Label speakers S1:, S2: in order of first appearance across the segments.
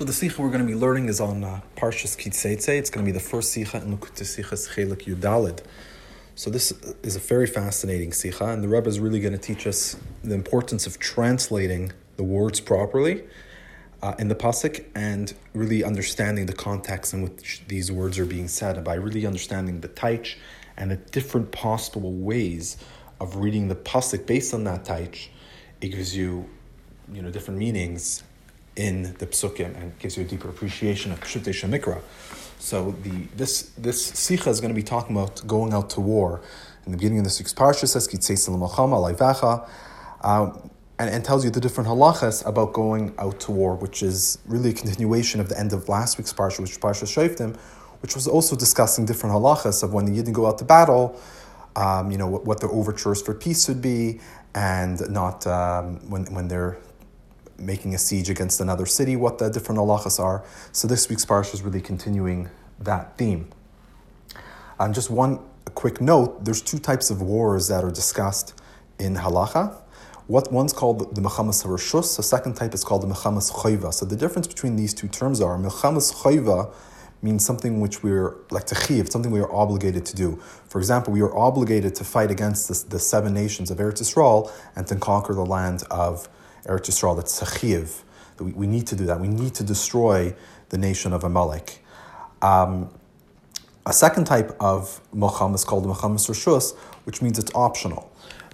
S1: So the sikha we're going to be learning is on uh, Parshas Kitzeitze. It's going to be the first sikha in Likutei Sichas Chelek Yudalid. So this is a very fascinating sikha, and the Rebbe is really going to teach us the importance of translating the words properly uh, in the pasuk and really understanding the context in which these words are being said, and by really understanding the taich and the different possible ways of reading the pasuk based on that taich, it gives you, you know, different meanings in the psukim and gives you a deeper appreciation of Pshutei Shemikra. So the this this sikha is going to be talking about going out to war. In the beginning of the sixth parsha says Kitzeis um, and, and tells you the different halachas about going out to war, which is really a continuation of the end of last week's parsha, which Parsha Shoftim, which was also discussing different halachas of when the Yidden go out to battle, um, you know, what, what, their overtures for peace would be, and not um, when, when they're making a siege against another city, what the different halachas are. So this week's parsha is really continuing that theme. And just one quick note: there's two types of wars that are discussed in halacha. What one's called the mechamas harashus, the second type is called the mechamas chayva. So the difference between these two terms are mechamas chayva means something which we're like techiv, something we are obligated to do. For example, we are obligated to fight against the, the seven nations of Eretz Yisrael and to conquer the land of Eretz Yisrael, that's Sachiv. We, we need to do that. We need to destroy the nation of Amalek. Um, a second type of Mocham is called Mocham Rishus, which means it's optional.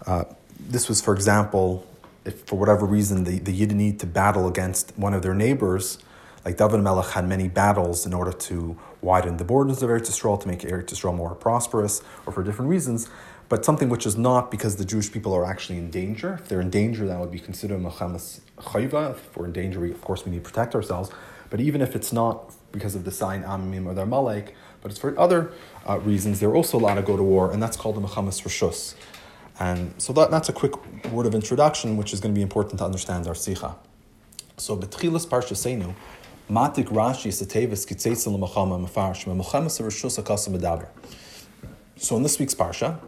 S1: Uh, this was, for example, if for whatever reason the, the Yidden need to battle against one of their neighbors, like David Melech had many battles in order to widen the borders of Eretz Yisrael, to make Eretz Yisrael more prosperous, or for different reasons but something which is not because the Jewish people are actually in danger. If they're in danger, that would be considered machamas chayva. If we're in danger, we, of course, we need to protect ourselves. But even if it's not because of the sign Amim or their Malek, but it's for other uh, reasons, they're also allowed to go to war, and that's called the Mechamas Rishus. And so that, that's a quick word of introduction, which is going to be important to understand our Sikha. So, Betchilas Parsha Seinu, Matik Rashi Satevis Kitzeitzel Mechama Mefarsh, Mechamas Rishus Akasa Medaber. So, in this week's Parsha,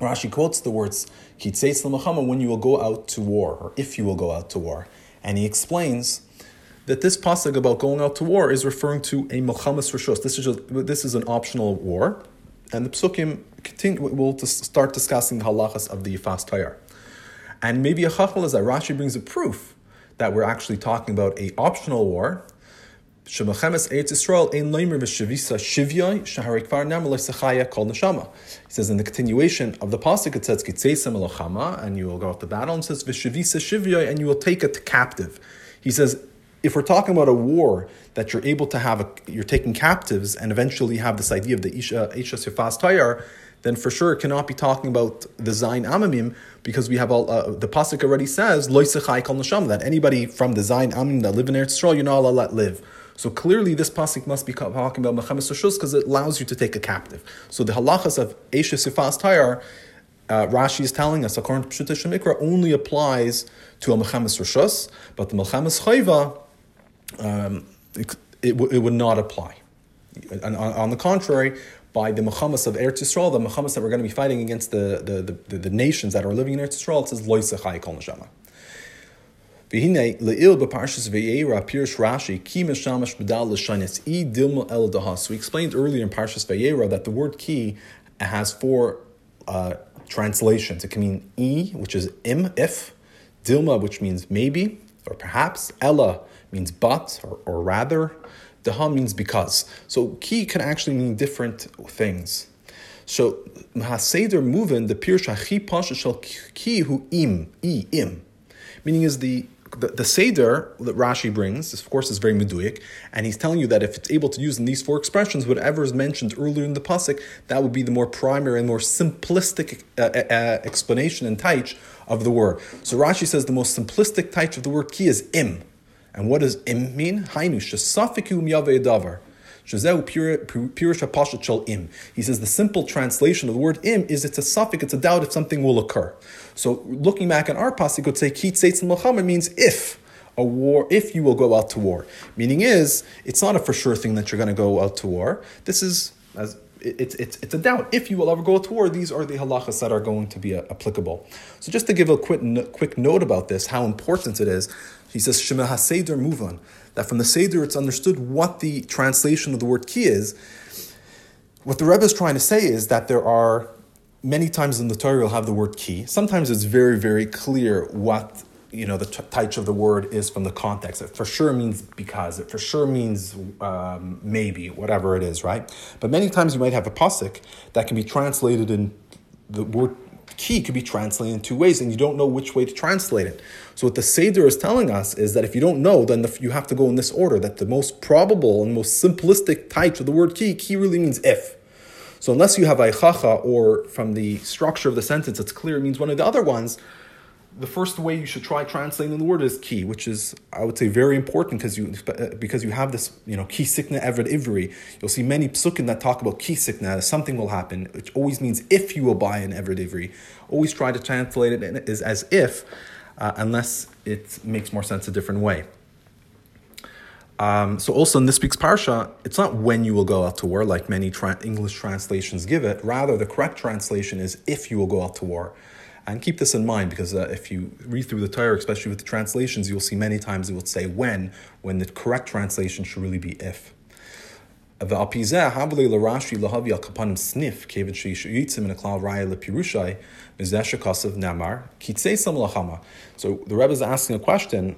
S1: Rashi quotes the words "Kitzeitz l'machama" when you will go out to war, or if you will go out to war, and he explains that this pasuk about going out to war is referring to a milchamas rishos. This is just, this is an optional war, and the psukim will start discussing the halachas of the fast tayar. And maybe a chachal is that Rashi brings a proof that we're actually talking about a optional war, Shemachemes Eretz Yisrael ein leimer v'shavisa shivyoy shaharik far namar sechaya kol neshama. He says in the continuation of the pasuk it says kitzeisem elochama and you will go out to battle and says v'shavisa shivyoy and you will take it captive. He says if we're talking about a war that you're able to have, a, you're taking captives and eventually have this idea of the isha isha sifas tayar, then for sure it cannot be talking about the Zain Amamim because we have all, uh, the pasuk already says loisechai kol neshama that anybody from the Zain Amamim that live in Eretz Yisrael you're not allowed to let live. So clearly, this pasuk must be talking about mechamis rishus because it allows you to take a captive. So the halachas of Esha Sifas Tayar, uh, Rashi is telling us, according to Pshuta Shemikra, only applies to a mechamis rishus, but the mechamis chayva, um, it, it, it, would not apply. On, on, the contrary, by the Muhammad's of Eretz Yisrael, the Muhammad's that we're going to be fighting against the, the, the, the, nations that are living in Eretz Yisrael, it says Loisachai Kol Neshama. V'hine le'il b'parshas appears Rashi ki meshamash i dilma el dahas. We explained earlier in Parshas Vayera that the word ki has four uh, translations. It can mean e, which is im, if, dilma, which means maybe or perhaps, ella means but or, or rather, daha means because. So ki can actually mean different things. So Mahaseder movin the pirsha chi pasha shel ki hu im, i, im. Meaning is the the, the Seder that Rashi brings, of course, is very meduyik, and he's telling you that if it's able to use in these four expressions, whatever is mentioned earlier in the pasuk, that would be the more primary and more simplistic uh, uh, uh explanation and taich of the word. So Rashi says the most simplistic taich of the word ki is im. And what does im mean? Hainu shesafikum davar. He says the simple translation of the word im is it's a suffix, it's a doubt if something will occur. So looking back at our pasuk, would say kit and means if a war, if you will go out to war. Meaning is, it's not a for sure thing that you're going to go out to war. This is as it's, it's, it's a doubt. If you will ever go to war, these are the halachas that are going to be uh, applicable. So just to give a quick, quick note about this, how important it is, He says Shema HaSeder Muvan, that from the Seder it's understood what the translation of the word ki is. What the Rebbe is trying to say is that there are many times in the Torah you'll have the word ki. Sometimes it's very, very clear what you know the touch of the word is from the context. It for sure means because. It for sure means um, maybe, whatever it is, right? But many times you might have a pasuk that can be translated in the word ki could be translated in two ways, and you don't know which way to translate it. So what the Seder is telling us is that if you don't know, then the, you have to go in this order. That the most probable and most simplistic type of the word key, ki really means if. So unless you have aichacha or from the structure of the sentence, it's clear it means one of the other ones the first way you should try translating the word is key, which is I would say very important because you because you have this you know ki sikna eved ivri. You'll see many psukim that talk about key sikna. Something will happen, which always means if you will buy an eved ivri. Always try to translate it as, as if, uh, unless it makes more sense a different way. Um, so also in this week's parsha, it's not when you will go out to war, like many tra- English translations give it. Rather, the correct translation is if you will go out to war. And keep this in mind because uh, if you read through the Torah, especially with the translations, you'll see many times it will say when, when the correct translation should really be if. So the Rebbe is asking a question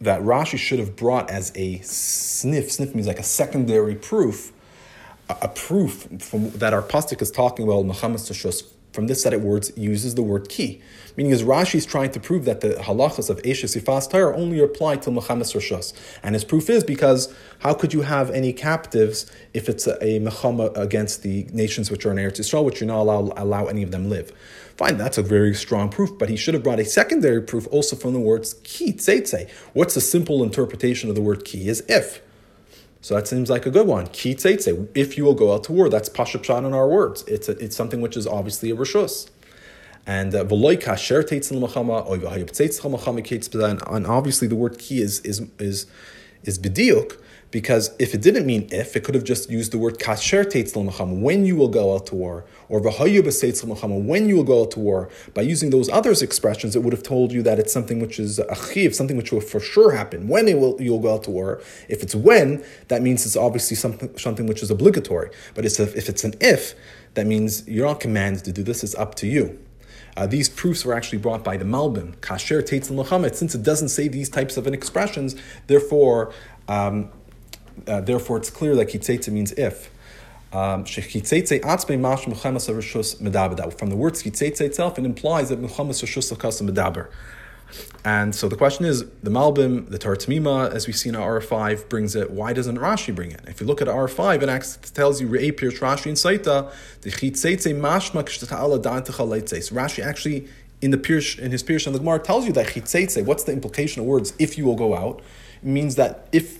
S1: that Rashi should have brought as a sniff. Sniff means like a secondary proof, a, proof from, that our pasuk is talking about Muhammad from this set of words uses the word key, Meaning as Rashi is trying to prove that the halachas of Eshes Sifas Torah only apply to Mechamas Roshas. And his proof is because how could you have any captives if it's a, a Mechama against the nations which are in Eretz Yisrael, which you're not allow, allow any of them live? Fine, that's a very strong proof, but he should have brought a secondary proof also from the words ki, tzeitze. What's the simple interpretation of the word ki is if. So that seems like a good one. Ki tzeitze, if you will go out to war, that's pashapshan in our words. It's a, it's something which is obviously a rishus. And uh, and obviously the word ki is is is is bediuk, because if it didn't mean if, it could have just used the word kasher teitzel when you will go out to war, or v'hayu when you will go out to war. By using those other expressions, it would have told you that it's something which is a chiv, something which will for sure happen. When it will, you'll go out to war. If it's when, that means it's obviously something, something which is obligatory. But it's a, if it's an if, that means you're not commanded to do this, it's up to you. Uh, these proofs were actually brought by the Malbim, Kasher Teitzel Muhammad. Since it doesn't say these types of expressions, therefore, um, uh, therefore, it's clear that kitzeitze means if. Um, from the word kitzeitze itself, it implies that Machamas Rishus Medaber. And so the question is, the Malbim, the Tartamima, as we see in our R5, brings it. Why doesn't Rashi bring it? If you look at R5, it tells you Re'e Pirsh Rashi and Saita, the Chitzeitze Mashma Rashi actually, in the Pirsh, in his Pirsh the Gemara, tells you that Chitzeitze, what's the implication of words, if you will go out, means that if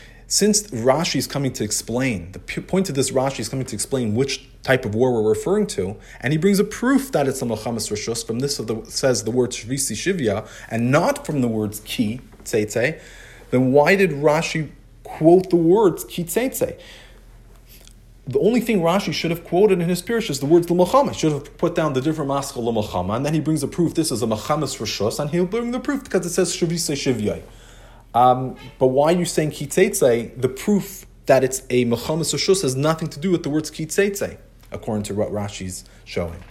S1: since Rashi is coming to explain, the point of this Rashi is coming to explain which type of war we're referring to, and he brings a proof that it's a Melchamas Rishus from this of the, says the word Shvisi Shivya, and not from the words Ki, Tzeitze, then why did Rashi quote the words Ki Tzeitze? The only thing Rashi should have quoted in his Pirush is the words L'Machama. Should have put down the different maskal L'Machama, and then he brings a proof this is a Machamas Rishus, and he'll bring the proof because it says Shvisi Shivya. Um, but why are you saying kitzeitze? The proof that it's a mechamas shus has nothing to do with the words kitzeitze, according to what Rashi's showing.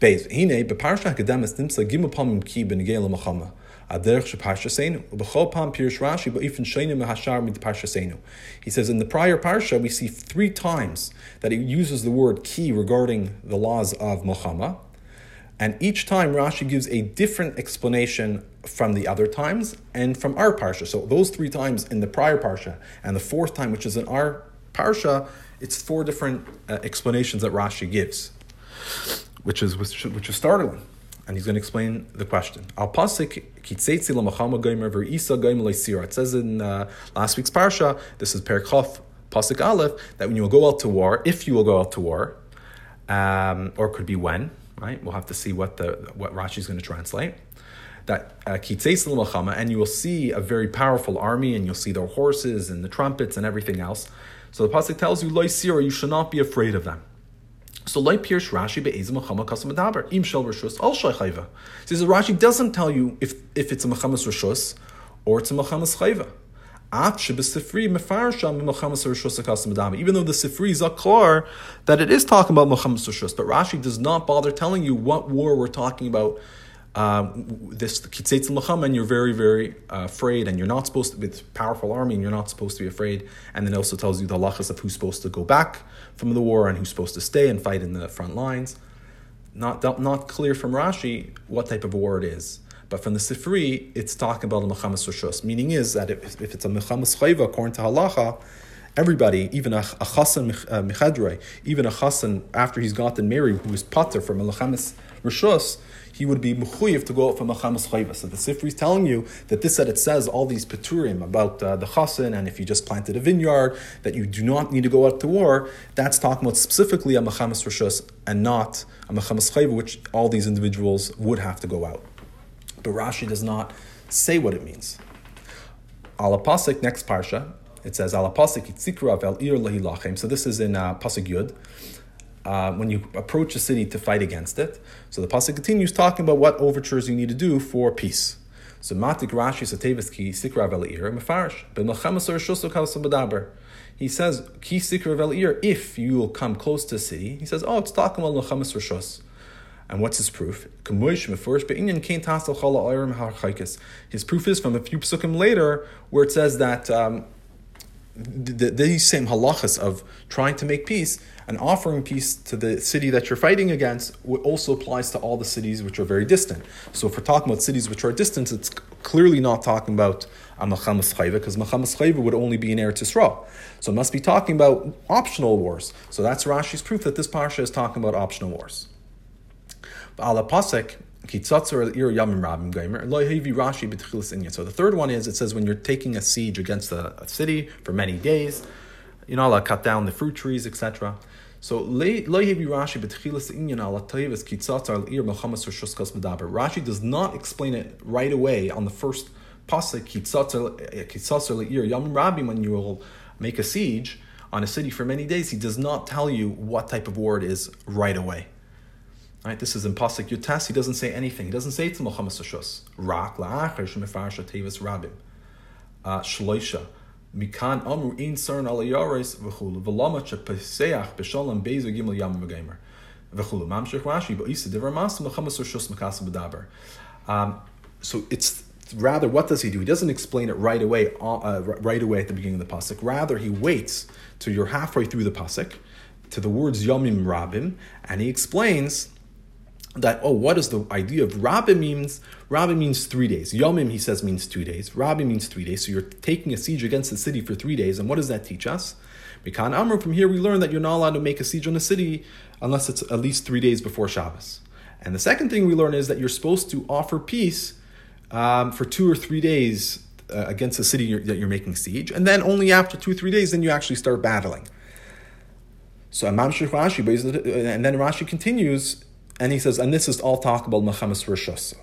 S1: He says in the prior parsha we see three times that he uses the word ki regarding the laws of Muhammad. And each time Rashi gives a different explanation from the other times and from our parsha. So those three times in the prior parsha and the fourth time, which is in our parsha, it's four different uh, explanations that Rashi gives, which is which, which is startling. and he's going to explain the question. Al pasik v'isa goymer leisira. It says in uh, last week's parsha, this is Perikhof pasuk aleph, that when you will go out to war, if you will go out to war, um, or could be when, right? We'll have to see what the what Rashi is going to translate. That kitzeitzi uh, lamachama, and you will see a very powerful army, and you'll see their horses and the trumpets and everything else. So the pasuk tells you loisira, you should not be afraid of them. So like Pirsh Rashi be'ezim mechama kasam adaber im shel rishus al shaychayva. Says Rashi doesn't tell you if, if it's a mechamas rishus or it's a mechamas chayva. Even though the Sifri is clear that it is talking about Machamas Rishus, but Rashi does not bother telling you what war we're talking about um, this kitzetz l'cham, and you're very, very uh, afraid, and you're not supposed to, with powerful army, and you're not supposed to be afraid. And then it also tells you the halachas of who's supposed to go back from the war and who's supposed to stay and fight in the front lines. Not, not clear from Rashi what type of war it is. But from the Sifri, it's talking about a mechamas rishus. Meaning is that if, if it's a mechamas chayva according to halacha, everybody, even a, a chassan uh, even a chassan after he's gotten married who is pater from a mechamas rishus, he would be mechuyev to go out from Machamas Chayva. So the Sifri is telling you that this that it says all these peturim about uh, the chasen and if you just planted a vineyard that you do not need to go out to war. That's talking about specifically a Machamas Rishus and not a Machamas Chayva, which all these individuals would have to go out. But Rashi does not say what it means. Alapasik, next parsha, it says Alapasik itzikra vel ir. So this is in uh, Pasuk Yud uh, when you approach a city to fight against it. So the pasuk continues talking about what overtures you need to do for peace. So matik Rashi satevis ki sikra velir mefarish ben badaber. He says ki sikra velir if you will come close to a city. He says oh it's talking about lechamas rishos. And what's his proof? His proof is from a few psukim later, where it says that um, the, these same halachas of trying to make peace and offering peace to the city that you're fighting against also applies to all the cities which are very distant. So if we're talking about cities which are distant, it's clearly not talking about a Machamas Chayva, because Machamas Chayva would only be in Eretz Yisrael. So it must be talking about optional wars. So that's Rashi's proof that this parsha is talking about optional wars. Ala Pasek, so the third one is it says when you're taking a siege against a, a city for many days, you know, like cut down the fruit trees, etc. So Rashi does not explain it right away on the first pasuk eh, when you will make a siege on a city for many days. He does not tell you what type of war it is right away. Right, this is in Pasuk Yutas. He doesn't say anything. He doesn't say it's Muhammad Shus. Rak la'achar shmefarsha tevis rabim. Uh, shloisha. Mikan amru ein cern al yaris v'chulu v'lama shepeseach b'shalom bezu gimel yam v'geimer v'chulu mamshech Rashi ba'isa divar mas Muhammad Shus makasa b'daber. Um, so it's rather what does he do? He doesn't explain it right away, uh, uh right away at the beginning of the pasuk. Rather, he waits till you're halfway through the pasuk to the words yomim rabim, and he explains that oh, what is the idea of Rabbi means? Rabbi means three days. Yomim, he says, means two days. Rabbi means three days. So you're taking a siege against the city for three days. And what does that teach us? Mikan Amr, from here we learn that you're not allowed to make a siege on a city unless it's at least three days before Shabbos. And the second thing we learn is that you're supposed to offer peace um, for two or three days uh, against the city you're, that you're making siege, and then only after two or three days, then you actually start battling. So Imam Rashi, and then Rashi continues and he says, and this is all talk about Machamas Rishus.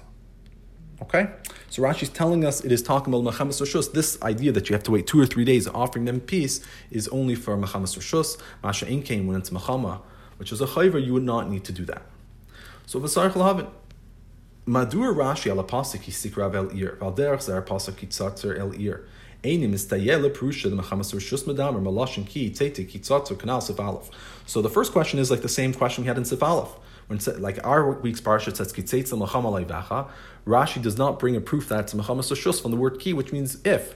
S1: Okay? So Rashi's telling us it is talking about Machamas Rishus. This idea that you have to wait two or three days offering them peace is only for Machamas Rishus. Masha Inkain, when it's Machama, which is a chayver, you would not need to do that. So Vasar Chalhavin. Madur Rashi ala pasuk histikrav el ir, val derech zar er pasuk kitzatzer el ir. Einim istayele prusha the mechamas rishus medamer malashin ki tete kitzatzer kanal So the first question is like the same question we had in sif when like our week's parsha says kitzeitza machama Rashi does not bring a proof that it's machama shus from the word ki, which means if.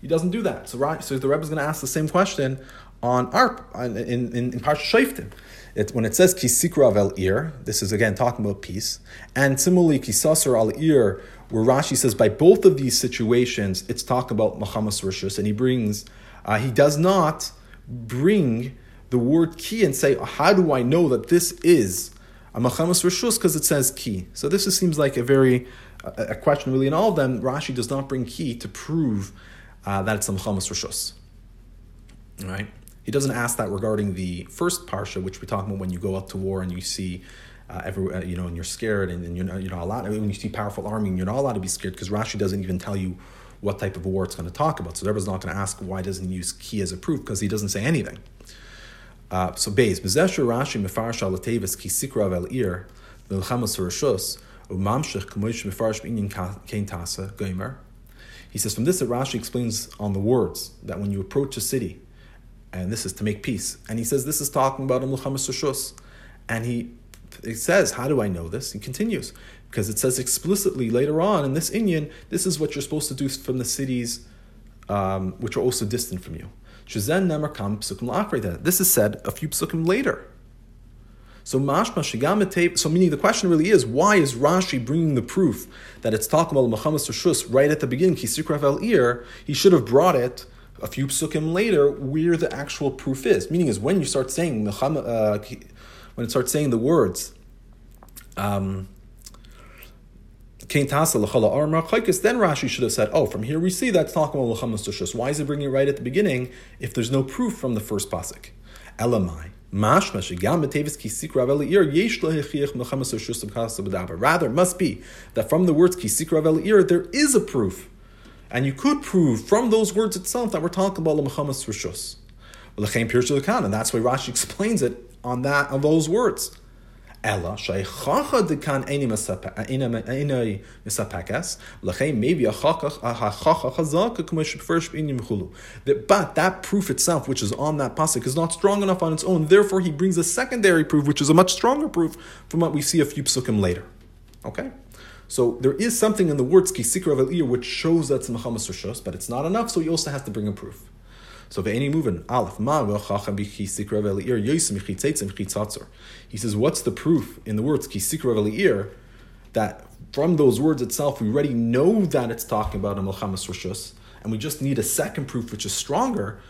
S1: He doesn't do that. So, so the Rebbe is going to ask the same question on our in in, in Parsha Shoftim. It, when it says kisikra al ir, this is again talking about peace, and similarly kisasar al ir, where Rashi says by both of these situations it's talking about machamas rishus, and he brings uh, he does not bring the word ki and say how do I know that this is a Machamas Rishus because it says ki. So this is, seems like a very a, a, question really in all of them. Rashi does not bring ki to prove uh, that it's a Machamas Rishus. Right? He doesn't ask that regarding the first parsha, which we talk about when you go out to war and you see uh, every, uh, you know, and you're scared and, and you're, not, you're not allowed, when you see powerful army, and you're not allowed to be scared because Rashi doesn't even tell you what type of war it's going to talk about. So the Rebbe not going to ask why doesn't use ki as a proof because he doesn't say anything. Uh, so Beis, Bezesher Rashi Mefarish al ki sikra vel ir v'ilchamas rishus umamshich k'moish mefarish b'inyan kain tasa gomer. He says from this that Rashi explains on the words that when you approach a city, and this is to make peace, and he says this is talking about milchamas rishus, and he it says, how do I know this? He continues because it says explicitly later on in this Inyan, this is what you're supposed to do from the cities um, which are also distant from you. This is said a few psukim later. So mashma So meaning the question really is why is Rashi bringing the proof that it's talking about Machamas Rishus right at the beginning? el ir. He should have brought it a few psukim later where the actual proof is. Meaning is when you start saying uh, when it starts saying the words. Um, then Rashi should have said, "Oh, from here we see that's talking about Lachamas Why is it bringing it right at the beginning if there's no proof from the first pasuk? Elamai. Rather, must be that from the words kisik there is a proof, and you could prove from those words itself that we're talking about Lachamas Rishus. And that's why Rashi explains it on that on those words. Ella shaychacha dekan eni misapekas lachem maybe a chachach a chacha chazaka k'mosh first b'inim chulu. But that proof itself, which is on that pasuk, is not strong enough on its own. Therefore, he brings a secondary proof, which is a much stronger proof from what we see a few psukim later. Okay. So there is something in the words kisikra of which shows that's mechamas rishos, but it's not enough. So he also has to bring a proof. So the ve'eni moving aleph ma He says, what's the proof in the words kisikra that from those words itself we already know that it's talking about a milchamas rishus, and we just need a second proof which is stronger,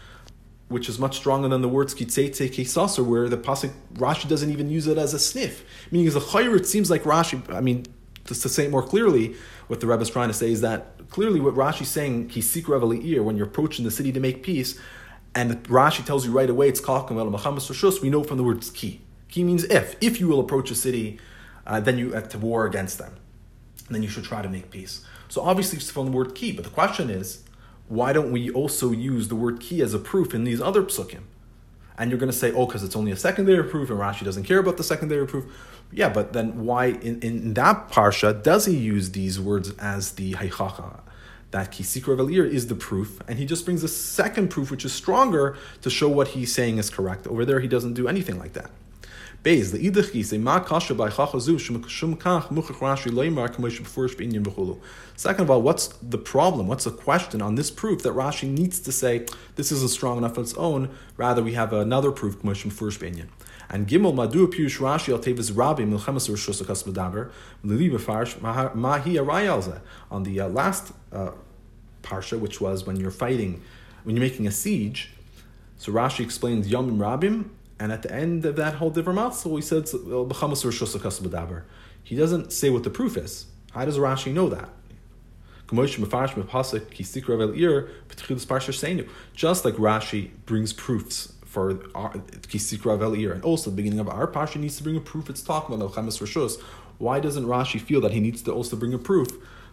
S1: which is much stronger than the words kitzeitze kisasar, where the pasuk Rashi doesn't even use it as a sniff. Meaning, as a chayr, it seems like Rashi. I mean, just to say it more clearly, what the Rebbe is trying to say is that clearly what Rashi's saying, Kisik ear, when you're approaching the city to make peace, and Rashi tells you right away it's talking about Machamas Rishus, we know from the word ki. Ki means if. If you will approach a city, uh, then you have to war against them. And then you should try to make peace. So obviously it's from the word ki, but the question is, why don't we also use the word ki as a proof in these other psukim? And you're going to say, oh, because it's only a secondary proof, and Rashi doesn't care about the secondary proof. Yeah, but then why in, in that parsha does he use these words as the haychacha? That velir is the proof, and he just brings a second proof, which is stronger, to show what he's saying is correct. Over there, he doesn't do anything like that. Ma kasha by shum. Second of all, what's the problem? What's the question on this proof that Rashi needs to say this isn't strong enough on its own? Rather, we have another proof kamosh beforish b'inyan. And Gimel Madu Pirush Rashi Al Tevis Rabbi B'Daber Lili B'Farsh Mahi Arayalze on the uh, last uh, parsha, which was when you're fighting, when you're making a siege. So Rashi explains Yom Rabim, and at the end of that whole Divrei Matzah, he says B'Chamas Rishus Akas B'Daber. He doesn't say what the proof is. How does Rashi know that? Just like Rashi brings proofs for Elir. And also, the beginning of our Pasha needs to bring a proof it's talking about Chamas Rishos. Why doesn't Rashi feel that he needs to also bring a proof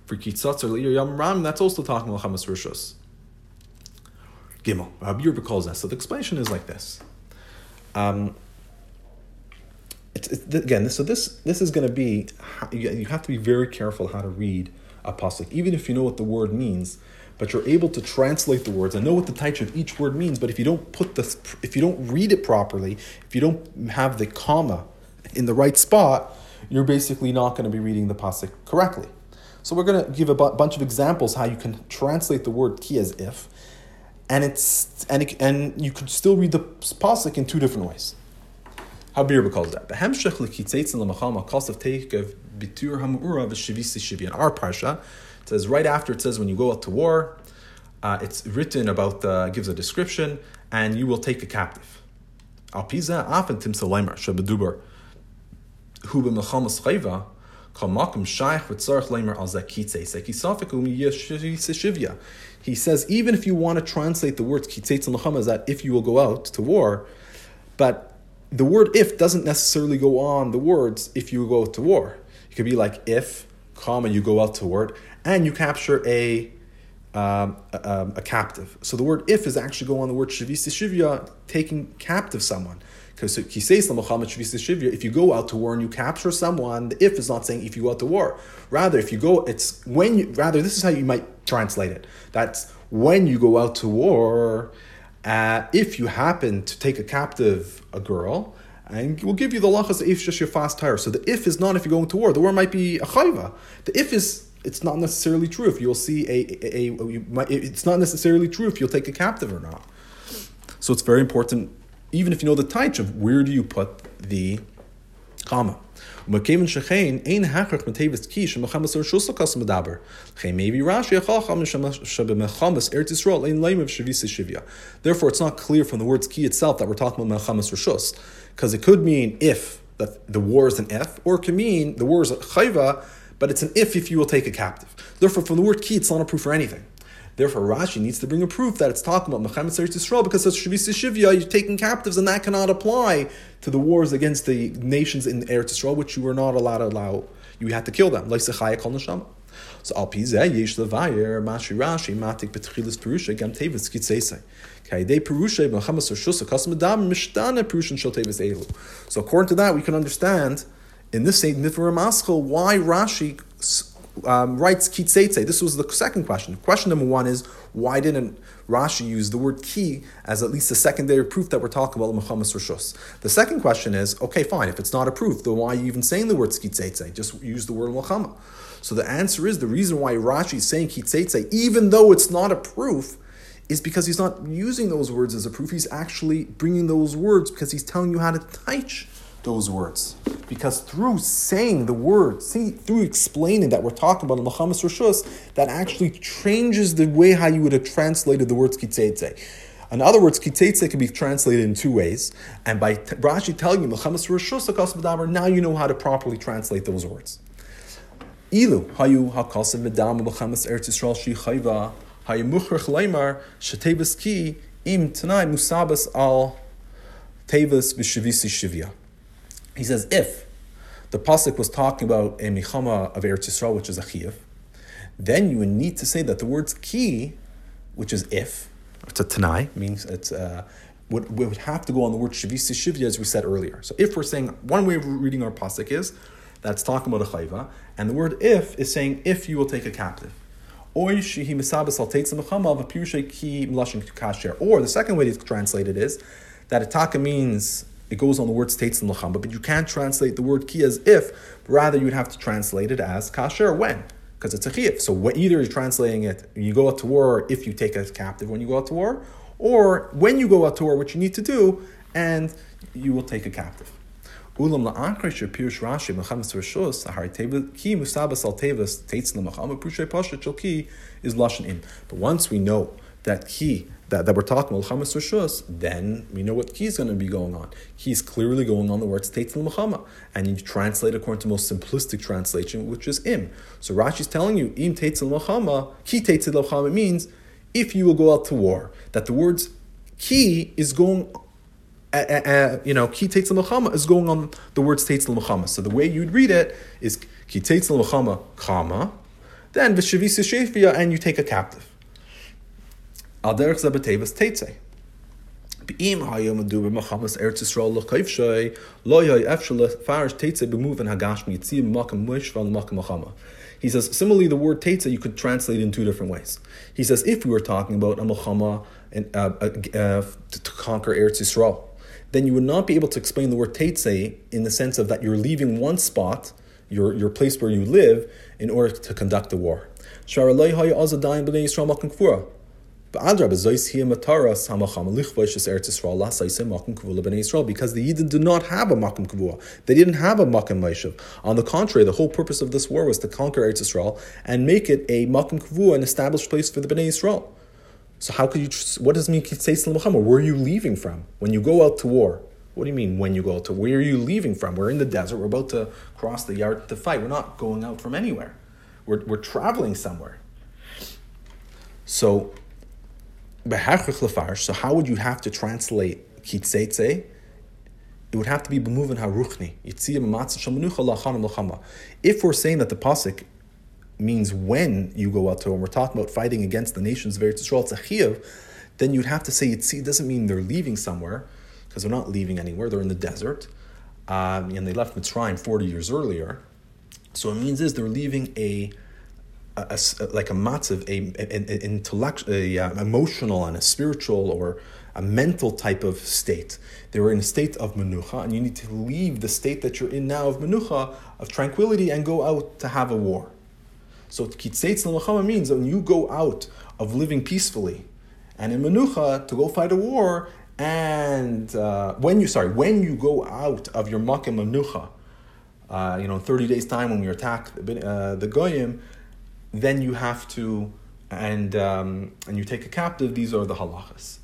S1: for Kitzatz or Leir Yam Ram? That's also talking about Chamas Rishos. Gimel. Rabbi Yerba calls that. So the explanation is like this. Um, it's, it's, again, so this this is going to be you have to be very careful how to read a pasuk, even if you know what the word means but you're able to translate the words and know what the type of each word means. But if you don't put this, if you don't read it properly, if you don't have the comma in the right spot, you're basically not going to be reading the pasuk correctly. So we're going to give a bu- bunch of examples how you can translate the word ki as if, and it's and it, and you could still read the pasuk in two different ways. How Birba calls that. The hemshelikitzeitz in our parsha, it says right after it says when you go out to war, uh, it's written about gives a description, and you will take a captive. Alpiza often tim shabadubar. hu b'mechamas chayva. He says, even if you want to translate the words kitzetz and lachama as that if you will go out to war, but the word if doesn't necessarily go on the words if you go out to war. It could be like if, comma, you go out to war, and you capture a um, a, um, a, captive. So the word if is actually going on the word shavisi shivya, taking captive someone. Because shivya, if you go out to war and you capture someone, the if is not saying if you go out to war. Rather, if you go, it's when you, rather, this is how you might translate it. That's when you go out to war, uh, if you happen to take a captive a girl, and we'll give you the lachas if just your fast tire. So the if is not if you're going to war. The war might be a chayva. The if is it's not necessarily true if you'll see a, a, a might, it's not necessarily true if you'll take a captive or not. So it's very important, even if you know the taich of where do you put the comma. Therefore, it's not clear from the words ki itself that we're talking about mechamas rishus, because it could mean if that the war is an if, or it could mean the war is a chayva, but it's an if if you will take a captive. Therefore, from the word ki, it's not a proof for anything. Therefore, Rashi needs to bring a proof that it's talking about Mechamed Seretz Yisrael because it's Shavis Shivya, you're taking captives, and that cannot apply to the wars against the nations in Eretz Yisrael, which you were not allowed to allow. You had to kill them. Like. So al yesh levayer mashi rashi matik betchilas perusha gam tevis kitzeisai. So according to that, we can understand in this same Nifra Maschel why Rashi um, writes kitzeitze. This was the second question. Question number one is why didn't Rashi use the word ki as at least a secondary proof that we're talking about Machamas Rishus? The second question is okay, fine. If it's not a proof, then why are you even saying the word kitzeitze? Just use the word Muhammad. So the answer is the reason why Rashi is saying kitzeitze, even though it's not a proof, is because he's not using those words as a proof. He's actually bringing those words because he's telling you how to teach those words. Because through saying the word, see, through explaining that we're talking about Machamas Rishus, that actually changes the way how you would have translated the words Kitzeitze. In other words, Kitzeitze can be translated in two ways. And by Rashi telling you Machamas Rishus now you know how to properly translate those words. Ilu, hayu hakasav medam Machamas Eretz Yisrael shi chayva, hayu muchrach leimar, shetevas ki, im tanai musabas al tevas shivya. He says, if the pasuk was talking about a michama of Eretz Yisrael, which is a chiyuv, then you would need to say that the words ki, which is if, it's a tanai, means it's uh, would, would have to go on the word shavisi shivya as we said earlier. So if we're saying one way of reading our pasuk is that's talking about a chayva, and the word if is saying if you will take a captive. Or the second way to translate it is that itaka means it goes on the word states in lachamba, but you can't translate the word ki as if, rather you would have to translate it as kasher when, because it's a chiyuv. So either you're translating it, you go out to war if you take a captive when you go out to war, or when you go out to war, what you need to do, and you will take a captive. Ulam la'ankre pirush Rashi mechamas rishos ahar ki musabas al tevas teitz pashat shel ki is lashon in. But once we know that ki that, that we're talking Chamas Rishus, then we know what is going to be going on. He's clearly going on the word states in Muhammad, and you translate according to most simplistic translation, which is im. So Rashi's telling you im tates Muhammad, ki tates Muhammad means if you will go out to war. That the words ki is going. Uh, uh, uh, you know, ki tates Muhammad is going on the word states Muhammad. So the way you'd read it is ki tates Muhammad, comma, then v'shavisa shefia, and you take a captive. Al derech betevas. Beim hayom du be machamas Eretz Yisrael lo yoy makam makam. He says similarly the word teitze you could translate in two different ways. He says if we were talking about a machama and uh, uh, uh, to, to conquer Eretz Yisrael, then you would not be able to explain the word teitze in the sense of that you're leaving one spot, your, your place where you live, in order to conduct the war. Because the Yidden did not have a Makam Kavua. They didn't have a Makam Maishav. On the contrary, the whole purpose of this war was to conquer Eretz Yisrael and make it a Makam Kavua, an established place for the Bnei Yisrael. So how could you, what does it mean, Kitseis Muhammad? Where are you leaving from? When you go out to war, What do you mean when you go out to? Where are you leaving from? We're in the desert. We're about to cross the yard to fight. We're not going out from anywhere. We're, we're traveling somewhere. So, so how would you have to translate kitzeitze? It would have to be b'muvan haruchni. If we're saying that the pasuk means when you go out to, and we're talking about fighting against the nations of Eretz Yisrael, it's then you'd have to say Yitzi doesn't mean they're leaving somewhere, because they're not leaving anywhere, they're in the desert. Um, and they left Mitzrayim 40 years earlier. So it means is they're leaving a, a, a like a matzav, a, an intellectual, a, uh, emotional and a spiritual or a mental type of state. They were in a state of menucha, and you need to leave the state that you're in now of menucha, of tranquility, and go out to have a war. So kitzeitz l'machama means when you go out of living peacefully, and in menucha to go fight a war, and uh, when you sorry when you go out of your makim menucha, uh, you know, thirty days time when we attack uh, the goyim, then you have to and um, and you take a captive. These are the halachas.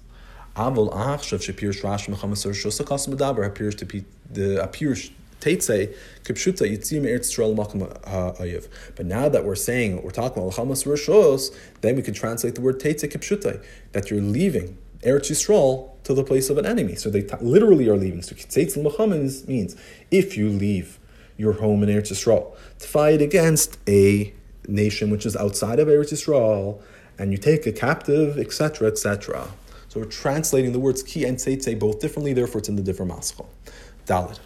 S1: Avol achshav shapir shrash mechamasar shosakas medaber appears to be the appears Teitze, Kipshuta, Yitzim Eretz Yisrael Makam Ayiv. But now that we're saying, we're talking about Chamas Rishos, then we can translate the word Teitze Kipshuta, that you're leaving Eretz Yisrael to the place of an enemy. So they t- literally are leaving. So Kitzeitz L'Machamas means if you leave your home in Eretz Yisrael to fight against a nation which is outside of Eretz Yisrael, and you take a captive, etc., etc. So we're translating the words ki and tzeitze both differently, therefore it's in the different maschal. Dalit.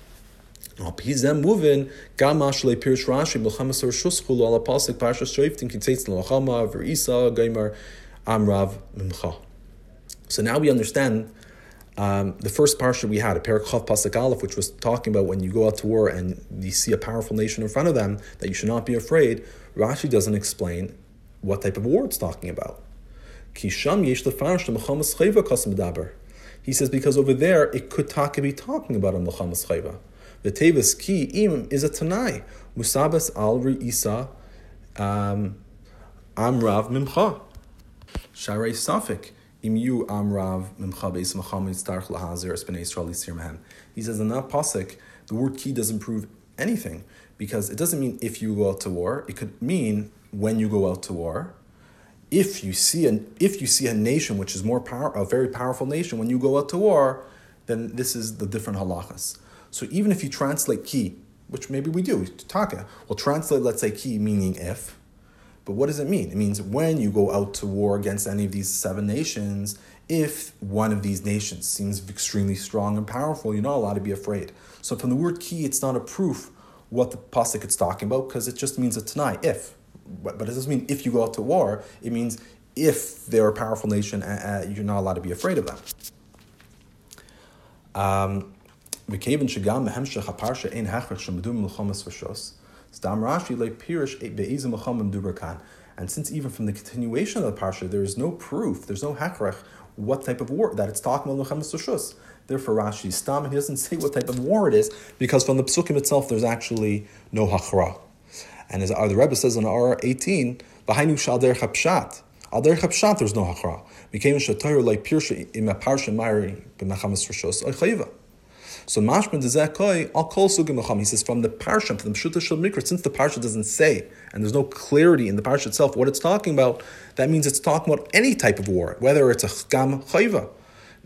S1: Parshas shoiftin kitzeitz l'chama v'isa gaimer amrav mimcha. So now we understand um, the first parsha we had, a Parachav Pasuk Aleph, which was talking about when you go out to war and you see a powerful nation in front of them, that you should not be afraid. Rashi doesn't explain what type of war it's talking about. He says because over there it could talk, be talking about a Mechamas Chayva. The Tevis Ki Im is a Tanai. Musabas al Isa um, Amrav Mimcha. Sharei Safik. Im Amrav Mimcha Beis Macham Yitztarch Lahazir Esbnei Yisrael Yisir Mehem. He says in that pasuk, the word ki doesn't prove anything because it doesn't mean if you go out to war. It could mean when you go out to war. If you see an if you see a nation which is more power, a very powerful nation, when you go out to war, then this is the different halachas. So even if you translate ki, which maybe we do, taka, we'll translate, let's say, ki meaning if. But what does it mean? It means when you go out to war against any of these seven nations, if one of these nations seems extremely strong and powerful, you're not allowed to be afraid. So from the word ki, it's not a proof what the pasuk it's talking about because it just means a tanai if. But, but it doesn't mean if you go out to war. It means if they're a powerful nation, uh, uh you're not allowed to be afraid of them. Um, and since even from the continuation of the parsha, there is no proof, there's no hakrech. what type of war that it's talking about Therefore, Rashi stam, and he doesn't say what type of war it is, because from the psukim itself, there's actually no hachra. And as the Rebbe says in R 18, V'hainu shal derech hapshat. Al derech hapshat, there's no hachra. Became shatoyer like pirsha in a parsha mayri b'mechamas rishos oichayva. So mashman dezekoi al kol sugim He says from the parsha, from the pshuta shel mikra, since the parsha doesn't say and there's no clarity in the parsha itself what it's talking about, that means it's talking about any type of war, whether it's a gam chayva.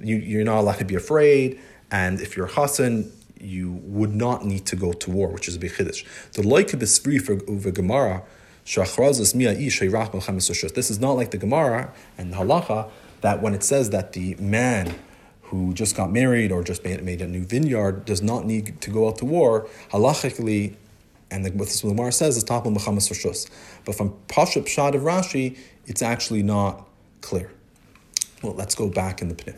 S1: You, you're not allowed to be afraid, and if you're Hassan, you would not need to go to war, which is a big chiddush. The loike b'sfri for gemara. This is not like the Gemara and the Halacha that when it says that the man who just got married or just made, made a new vineyard does not need to go out to war, halachically, and the, what the Gemara says is tapal rishus. But from Pashup Shad of Rashi, it's actually not clear. Well, let's go back in the pnim.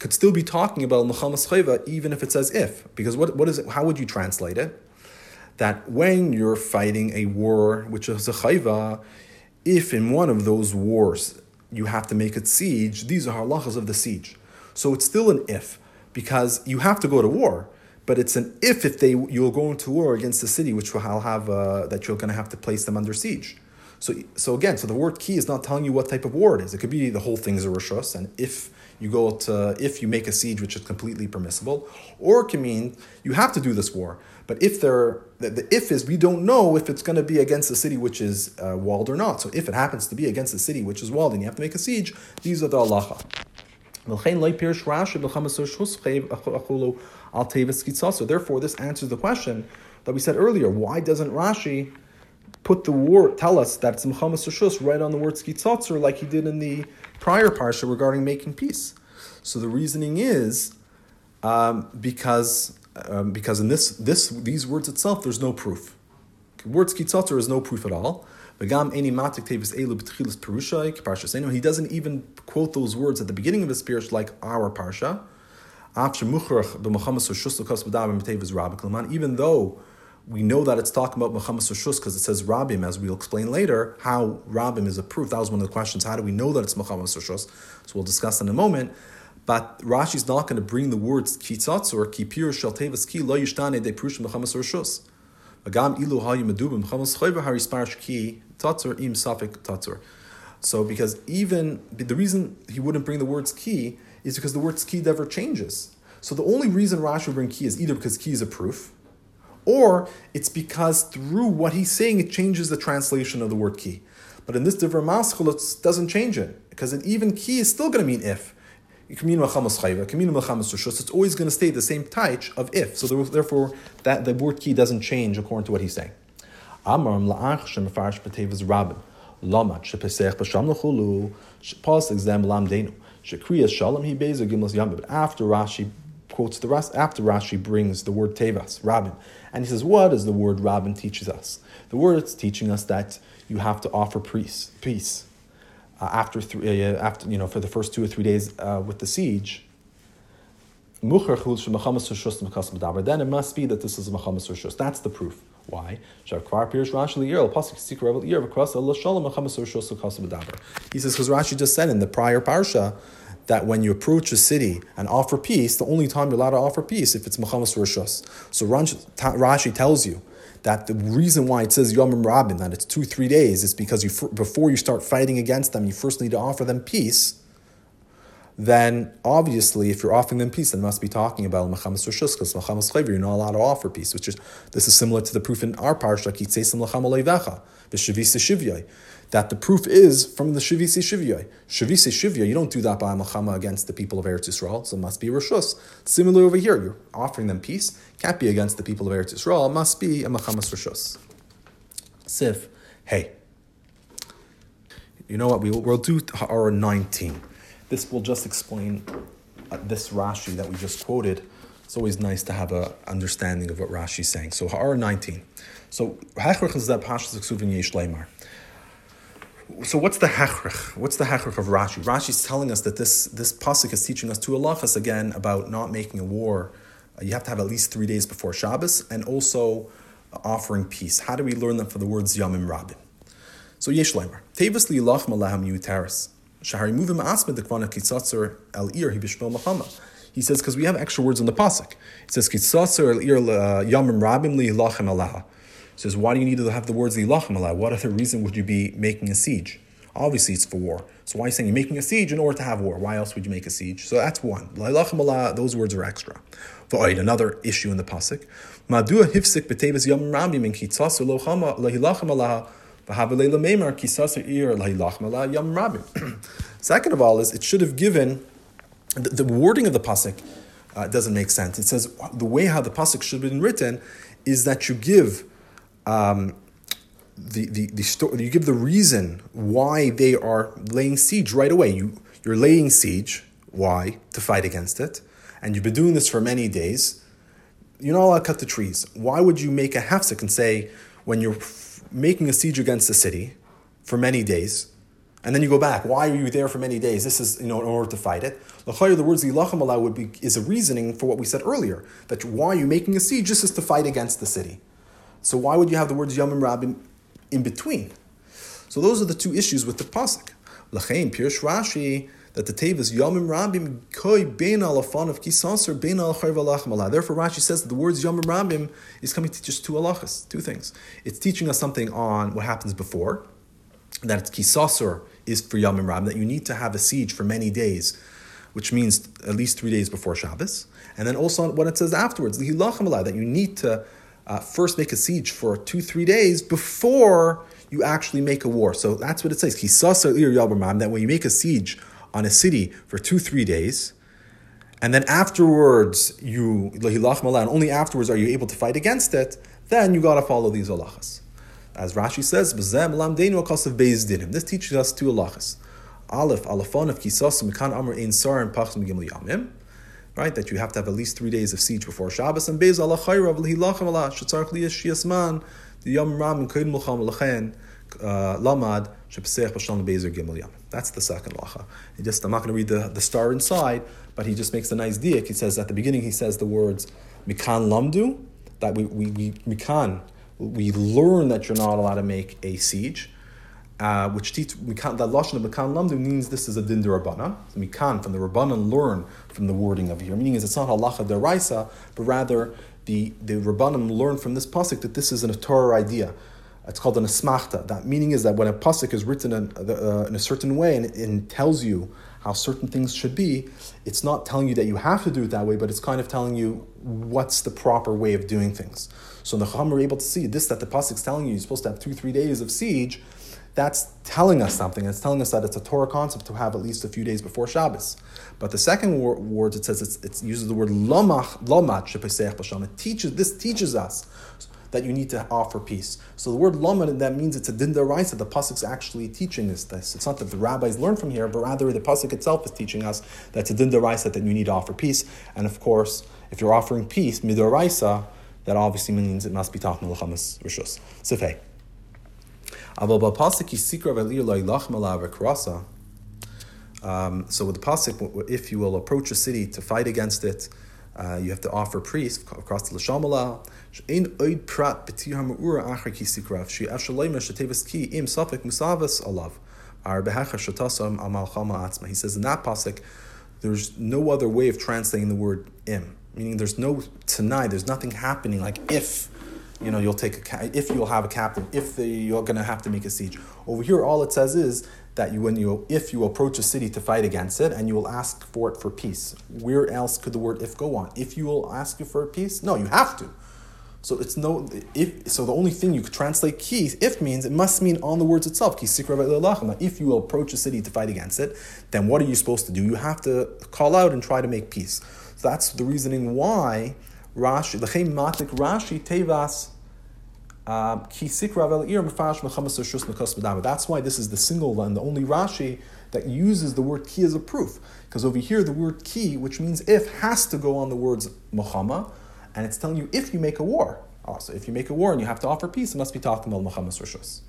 S1: could still be talking about mechamas chayva even if it says if, because what what is it? How would you translate it? that when you're fighting a war, which is a chayva, if in one of those wars you have to make a siege, these are halachas of the siege. So it's still an if, because you have to go to war, but it's an if if they you'll go into war against the city, which will have uh, that you're going to have to place them under siege. So, so again, so the word key is not telling you what type of war it is. It could be the whole thing is a rishos, and if you go to if you make a siege, which is completely permissible, or it can mean you have to do this war. But if there, the, the if is we don't know if it's going to be against the city which is uh, walled or not. So if it happens to be against the city which is walled and you have to make a siege, these are the halacha. So therefore, this answers the question that we said earlier. Why doesn't Rashi put the word, tell us that it's Mechamas Rishus right on the word Skitzotzer like he did in the prior parsha regarding making peace? So the reasoning is um, because um, because in this this these words itself there's no proof. The word Skitzotzer is no proof at all. He doesn't even quote those words at the beginning of his speech like our parsha. Even though we know that it's talking about Machamas Rishus because it says Rabim, as we'll explain later, how Rabim is a proof. That was one of the questions. How do we know that it's Machamas Rishus? So we'll discuss in a moment. But Rashi's not going to bring the words kitzatz or kipir shel tevas ki lo yishtane de prushim Machamas Rishus. Agam ilu hayu medubim Muhammad Schoiva harisparsh ki tatzur im safik tatzur. So because even the reason he wouldn't bring the words ki is because the words ki never changes. So the only reason Rashi would bring ki is either because ki is a proof, or it's because through what he's saying, it changes the translation of the word key. But in this Divrei Maschil, it doesn't change it, because an even key is still going to mean if. It's always going to stay the same type of if. So therefore, that the word key doesn't change according to what he's saying. After Rashi quotes the rest after Rashi brings the word tevas, rabin, and he says, "What does the word rabin teaches us? The word is teaching us that you have to offer peace, peace uh, after three, uh, after you know, for the first two or three days uh, with the siege." Then it must be that this is Rishus. That's the proof. Why? He says, because Rashi just said in the prior parsha that when you approach a city and offer peace, the only time you're allowed to offer peace if it's Machamas Rishus. So Rashi tells you that the reason why it says Yom Rabin, that it's two, three days, is because you, before you start fighting against them, you first need to offer them peace then obviously, if you're offering them peace, then must be talking about Machamas Roshus, because Machamas Chayver, you're not allowed to offer peace, which is, this is similar to the proof in our parsha, Kitzesim Lacham Oleivecha, the Shavisi Shivyai, that the proof is from the Shavisi Shivyai. Shavisi Shivyai, you don't do that by Machama against the people of Eretz Yisrael, so it must be Roshus. Similar over here, you're offering them peace, can't be against the people of Eretz Yisrael, it must be a Machamas Roshus. Sif, hey. You know what, we'll, we'll do our 19. This will just explain uh, this Rashi that we just quoted. It's always nice to have an understanding of what Rashi is saying. So Ha'ar 19. So Hechrich is that Pashas Yesh Leimar. So what's the hechrich? What's the hechrich of Rashi? Rashi is telling us that this this pasuk is teaching us to halachas again about not making a war. Uh, you have to have at least three days before Shabbos, and also offering peace. How do we learn that for the words Yamim Rabin? So Yesh Leimer. Tevis li lach malaham yutaris. He says, because we have extra words in the pasuk. It says, Kitzatzer el ir uh, yamim rabim li lachem alaha. Says, why do you need to have the words li lachem? What other reason would you be making a siege? Obviously, it's for war. So why are you saying you're making a siege in order to have war? Why else would you make a siege? So that's one. Those words are extra. V'oid, another issue in the pasuk. Madua hifsik b'tevas yamim rabim in kitzatzer lo chama lahilachem alaha. Second of all, is it should have given the, the wording of the pasuk uh, doesn't make sense. It says the way how the pasuk should have been written is that you give um, the the, the story, you give the reason why they are laying siege right away. You you're laying siege. Why to fight against it, and you've been doing this for many days. You're not allowed to cut the trees. Why would you make a hefsek and say when you're making a siege against the city for many days, and then you go back. Why are you there for many days? This is you know in order to fight it. The words Ilacham would be is a reasoning for what we said earlier that why are you making a siege? This is to fight against the city. So why would you have the words Yomim Rabim in between? So those are the two issues with the pasuk. L'chein Pirush Rashi that the Tevis Yomim Rabim Koi Bein Alafan of Kisaser Bein Al Therefore, Rashi says that the words Yomim Rabim is coming to teach us two halachas, two things. It's teaching us something on what happens before, that it's is for Yomim Rabim, that you need to have a siege for many days, which means at least three days before Shabbos. And then also what it says afterwards, that you need to uh, first make a siege for two, three days before you actually make a war. So that's what it says. That when you make a siege on a city for two, three days, and then afterwards you and only afterwards are you able to fight against it, then you gotta follow these halachas. As Rashi says, This teaches us two halachas. Aleph, alafon of kisas, mekan amr ein sar and pachs yamim right? That you have to have at least three days of siege before Shabbos. And Bez Allah Chayrav Allah Shetzarch the Yom Ram and Lechen uh, Lamad Shepsech Bashal Bezer Gimel Yam. That's the second lacha. He just I'm not going to read the, the star inside, but he just makes a nice diak. He says at the beginning he says the words Mikan Lamdu that we we, we Mikan we learn that you're not allowed to make a siege uh, which teach mikan, that lashon of mikan lamdu means this is a din derabana. So mikan from the rabbanan learn from the wording of here. Meaning is it's not halacha deraisa, but rather the the rabbanim learn from this pasuk that this is an, Torah idea. It's called an asmachta. That meaning is that when a pasuk is written in, uh, in a certain way and and tells you how certain things should be, it's not telling you that you have to do it that way, but it's kind of telling you what's the proper way of doing things. So the Chacham are able to see this that the pasuk is telling you you're supposed to have two three days of siege that's telling us something. It's telling us that it's a Torah concept to have at least a few days before Shabbos. But the second word, word it says it uses the word lomach lomat shepesech b'sham. It teaches this teaches us that you need to offer peace. So the word lomat that means it's a din that the pasuk's actually teaching us this. It's not that the rabbis learn from here, but rather the pasuk itself is teaching us that it's a din that you need to offer peace. And of course, if you're offering peace midoraisa, that obviously means it must be talking l'chamas rishus. Sifei. Um, so with the pasuk, if you will approach a city to fight against it, uh, you have to offer priest across the lashamala. He says in that pasuk, there's no other way of translating the word im, meaning there's no tonight, there's nothing happening like if you know, you'll take a if you'll have a captain, if the, you're going to have to make a siege. Over here, all it says is that you, when you, if you approach a city to fight against it, and you will ask for it for peace. Where else could the word if go on? If you will ask you for peace, no, you have to. So it's no if. So the only thing you could translate ki if means it must mean on the words itself. If you approach a city to fight against it, then what are you supposed to do? You have to call out and try to make peace. So that's the reasoning why Rashi, Lechem Matik Rashi Tevas um, That's why this is the single and the only Rashi that uses the word ki as a proof. Because over here, the word ki, which means if, has to go on the words Muhammad, and it's telling you if you make a war. Also, if you make a war and you have to offer peace, it must be talking about Machamas Rishus.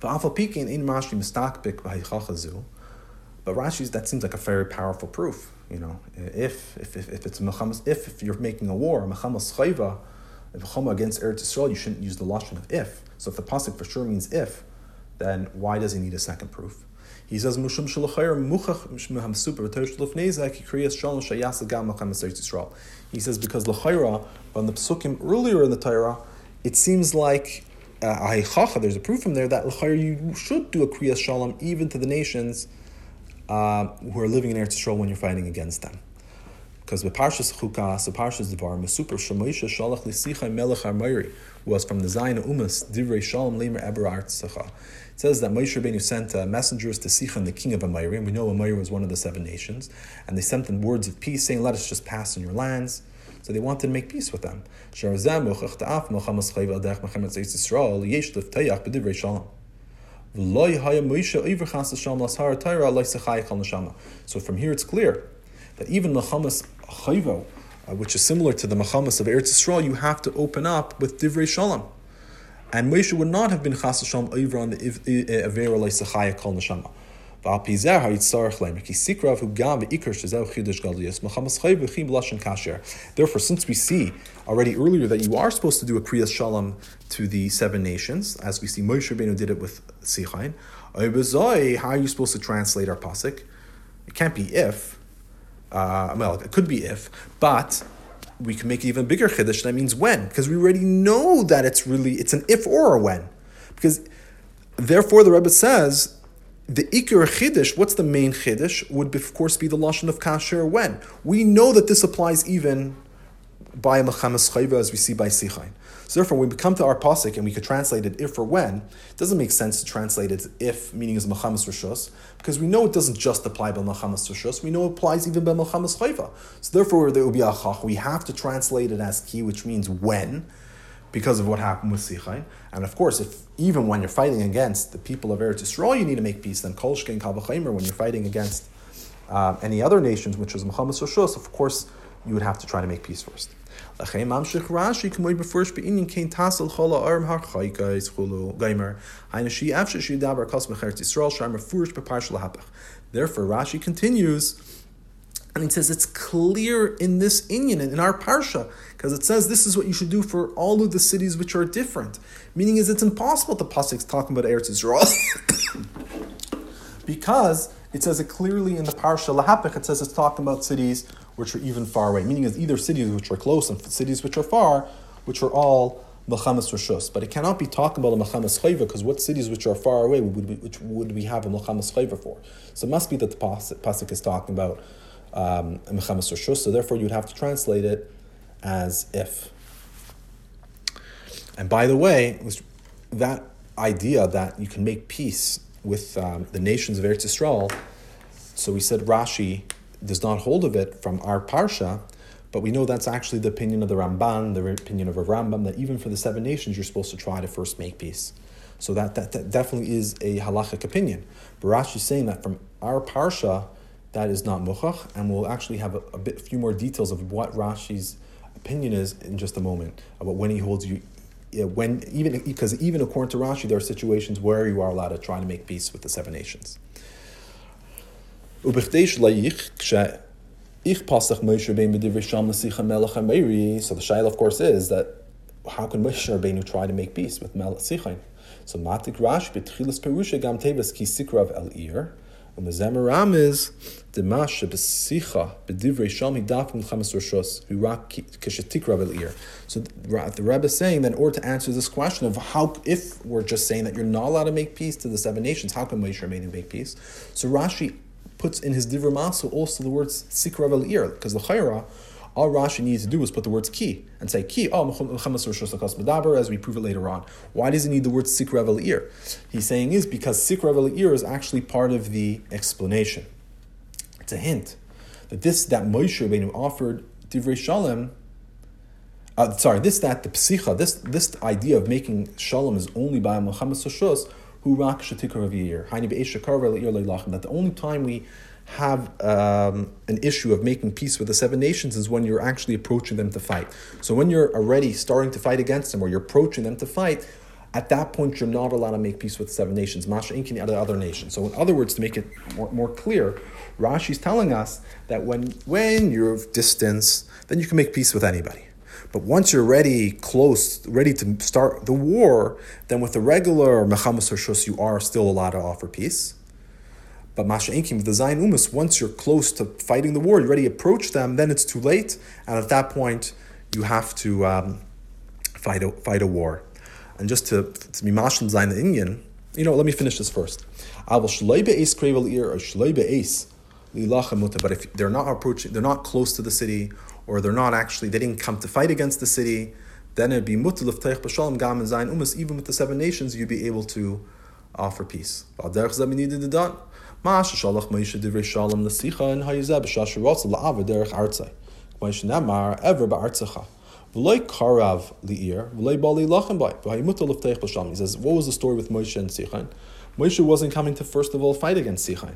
S1: But Rashi's that seems like a very powerful proof. You know, if if, if, if it's Muhammad, if, if you're making a war, Muhammad's chayva, chama against Eretz Yisrael, you shouldn't use the lashon of if. So if the pasuk for sure means if, then why does he need a second proof? He says mushum. He says because lachayra on the psukim earlier in the Torah, it seems like uh, there's a proof from there that l'chayr you should do a kriyas shalom even to the nations uh, who are living in Eretz Yisrael when you're fighting against them. Because with Parshas Chukas, the Parshas Devar, Mesupar Shemosha Shalach Lisicha Melech Armayri, was from the Zayin Umas, Divrei Shalom Lemer Eber Artsacha. It says that Moshe Rabbeinu sent uh, messengers to Sichan, the king of Amayri, and we know Amayri was one of the seven nations, and they sent them words of peace, saying, Let us just pass in your lands. So they wanted to make peace with them. So from here it's clear that even Machamas Chayvo, uh, which is similar to the Machamas of Eretz Yisrael, you have to open up with Divrei Shalom. And Moshe would not have been Chas Hashem over on the Avera Leisachaya Kol Neshama. Therefore, since we see already earlier that you are supposed to do a Kriyas Shalom to the seven nations, as we see Moshe Rabbeinu did it with Sichain, how are you supposed to translate our pasuk? It can't be if. Uh, well, it could be if, but we can make it even bigger chiddush. That means when, because we already know that it's really it's an if or a when, because therefore the Rebbe says the Iker Chiddush, what's the main Chiddush, would of course be the Lashon of Kasher when. We know that this applies even by Mechamas Chayva as we see by Sichain. So therefore, when we come to our pasuk and we could translate it if or when, it doesn't make sense to translate it if, meaning as Mechamas Rishos, because we know it doesn't just apply by Mechamas Rishos, we know it applies even by Mechamas Chayva. So therefore, there will be a chach. We have to translate it as ki, which means when, because of what happened with Sichain. And of course, if even when you're fighting against the people of Eretz Yisrael, you need to make peace, then Kol Shkein Kavachimer, when you're fighting against uh, any other nations, which is Machamas Rishus, of course, you would have to try to make peace first. Therefore, Rashi continues and he says it's clear in this inyan, in our parsha, because it says this is what you should do for all of the cities which are different. Meaning is it's impossible the pasuk's talking about Eretz Yisrael, because it says it clearly in the parsha lahapich. It says it's talking about cities which are even far away. Meaning is either cities which are close and cities which are far, which are all Melchamas Rishus. But it cannot be talking about a Melchamas Chayva because what cities which are far away would we, which would we have a Melchamas Chayva for? So it must be that the pasuk is talking about um, so therefore you'd have to translate it as if. And by the way, that idea that you can make peace with um, the nations of Eretz Yisrael, so we said Rashi does not hold of it from our parsha, but we know that's actually the opinion of the Ramban, the opinion of a Rambam, that even for the seven nations, you're supposed to try to first make peace. So that, that, that definitely is a halachic opinion. But Rashi is saying that from our parsha, that is not muchach, and we'll actually have a, a bit few more details of what Rashi's opinion is in just a moment about when he holds you. when even because even according to Rashi, there are situations where you are allowed to try to make peace with the seven nations. So the shaila, of course, is that how can Moshe Rabbeinu try to make peace with Melech Sichain? So matik Rash betchilas perusha gam tevas ki sikrav el ir. And the Zemaram is the Masha b'sicha b'divrei sham hidaf milchamas roshos hurak kishetikra ear. So the Rebbe is saying that in order to answer this question of how, if we're just saying that you're not allowed to make peace to the seven nations, how can Moshe Rabbeinu make peace? So Rashi puts in his divrei masu also the words sikra ear because the chayra all Rashi needs to do is put the words ki and say ki, oh, as we prove it later on. Why does he need the word sikra ear? He's saying is because sikra ear is actually part of the explanation. It's a hint that this that Moshe Rabbeinu offered divrei shalom. Uh, sorry, this that the psicha, this this idea of making shalom is only by Machamas Rishus, who rak shatikar of year. That the only time we have um, an issue of making peace with the seven nations is when you're actually approaching them to fight. So when you're already starting to fight against them or you're approaching them to fight, at that point you're not allowed to make peace with the seven nations, Masha Inkin, the other, other nations. So in other words, to make it more, more clear, Rashi's telling us that when, when you're of distance, then you can make peace with anybody. But once you're ready, close, ready to start the war, then with the regular Mechamas Shus, you are still allowed to offer peace. But Masha Inkim, the Zayin Umas, once you're close to fighting the war, you already approach them, then it's too late. And at that point, you have to um, fight, a, fight a war. And just to, to be Mashal Zion the Indian, you know, let me finish this first. But if they're not approaching, they're not close to the city, or they're not actually, they didn't come to fight against the city, then it'd be mutal of teich b'shalom gam and zayin umas. Even with the seven nations, you'd be able to offer peace. Mash shalach Moshe divrei shalom l'sicha and hayizeh b'shash rotzel la'ava derech artzai. Moshe nemar ever ba'artzecha. V'loy karav li'ir, v'loy bali lachem bai. V'hayimuta l'fteich b'shalom. He says, what was the story with Moshe and Sichain? Moshe wasn't coming to first of all fight against Sichain.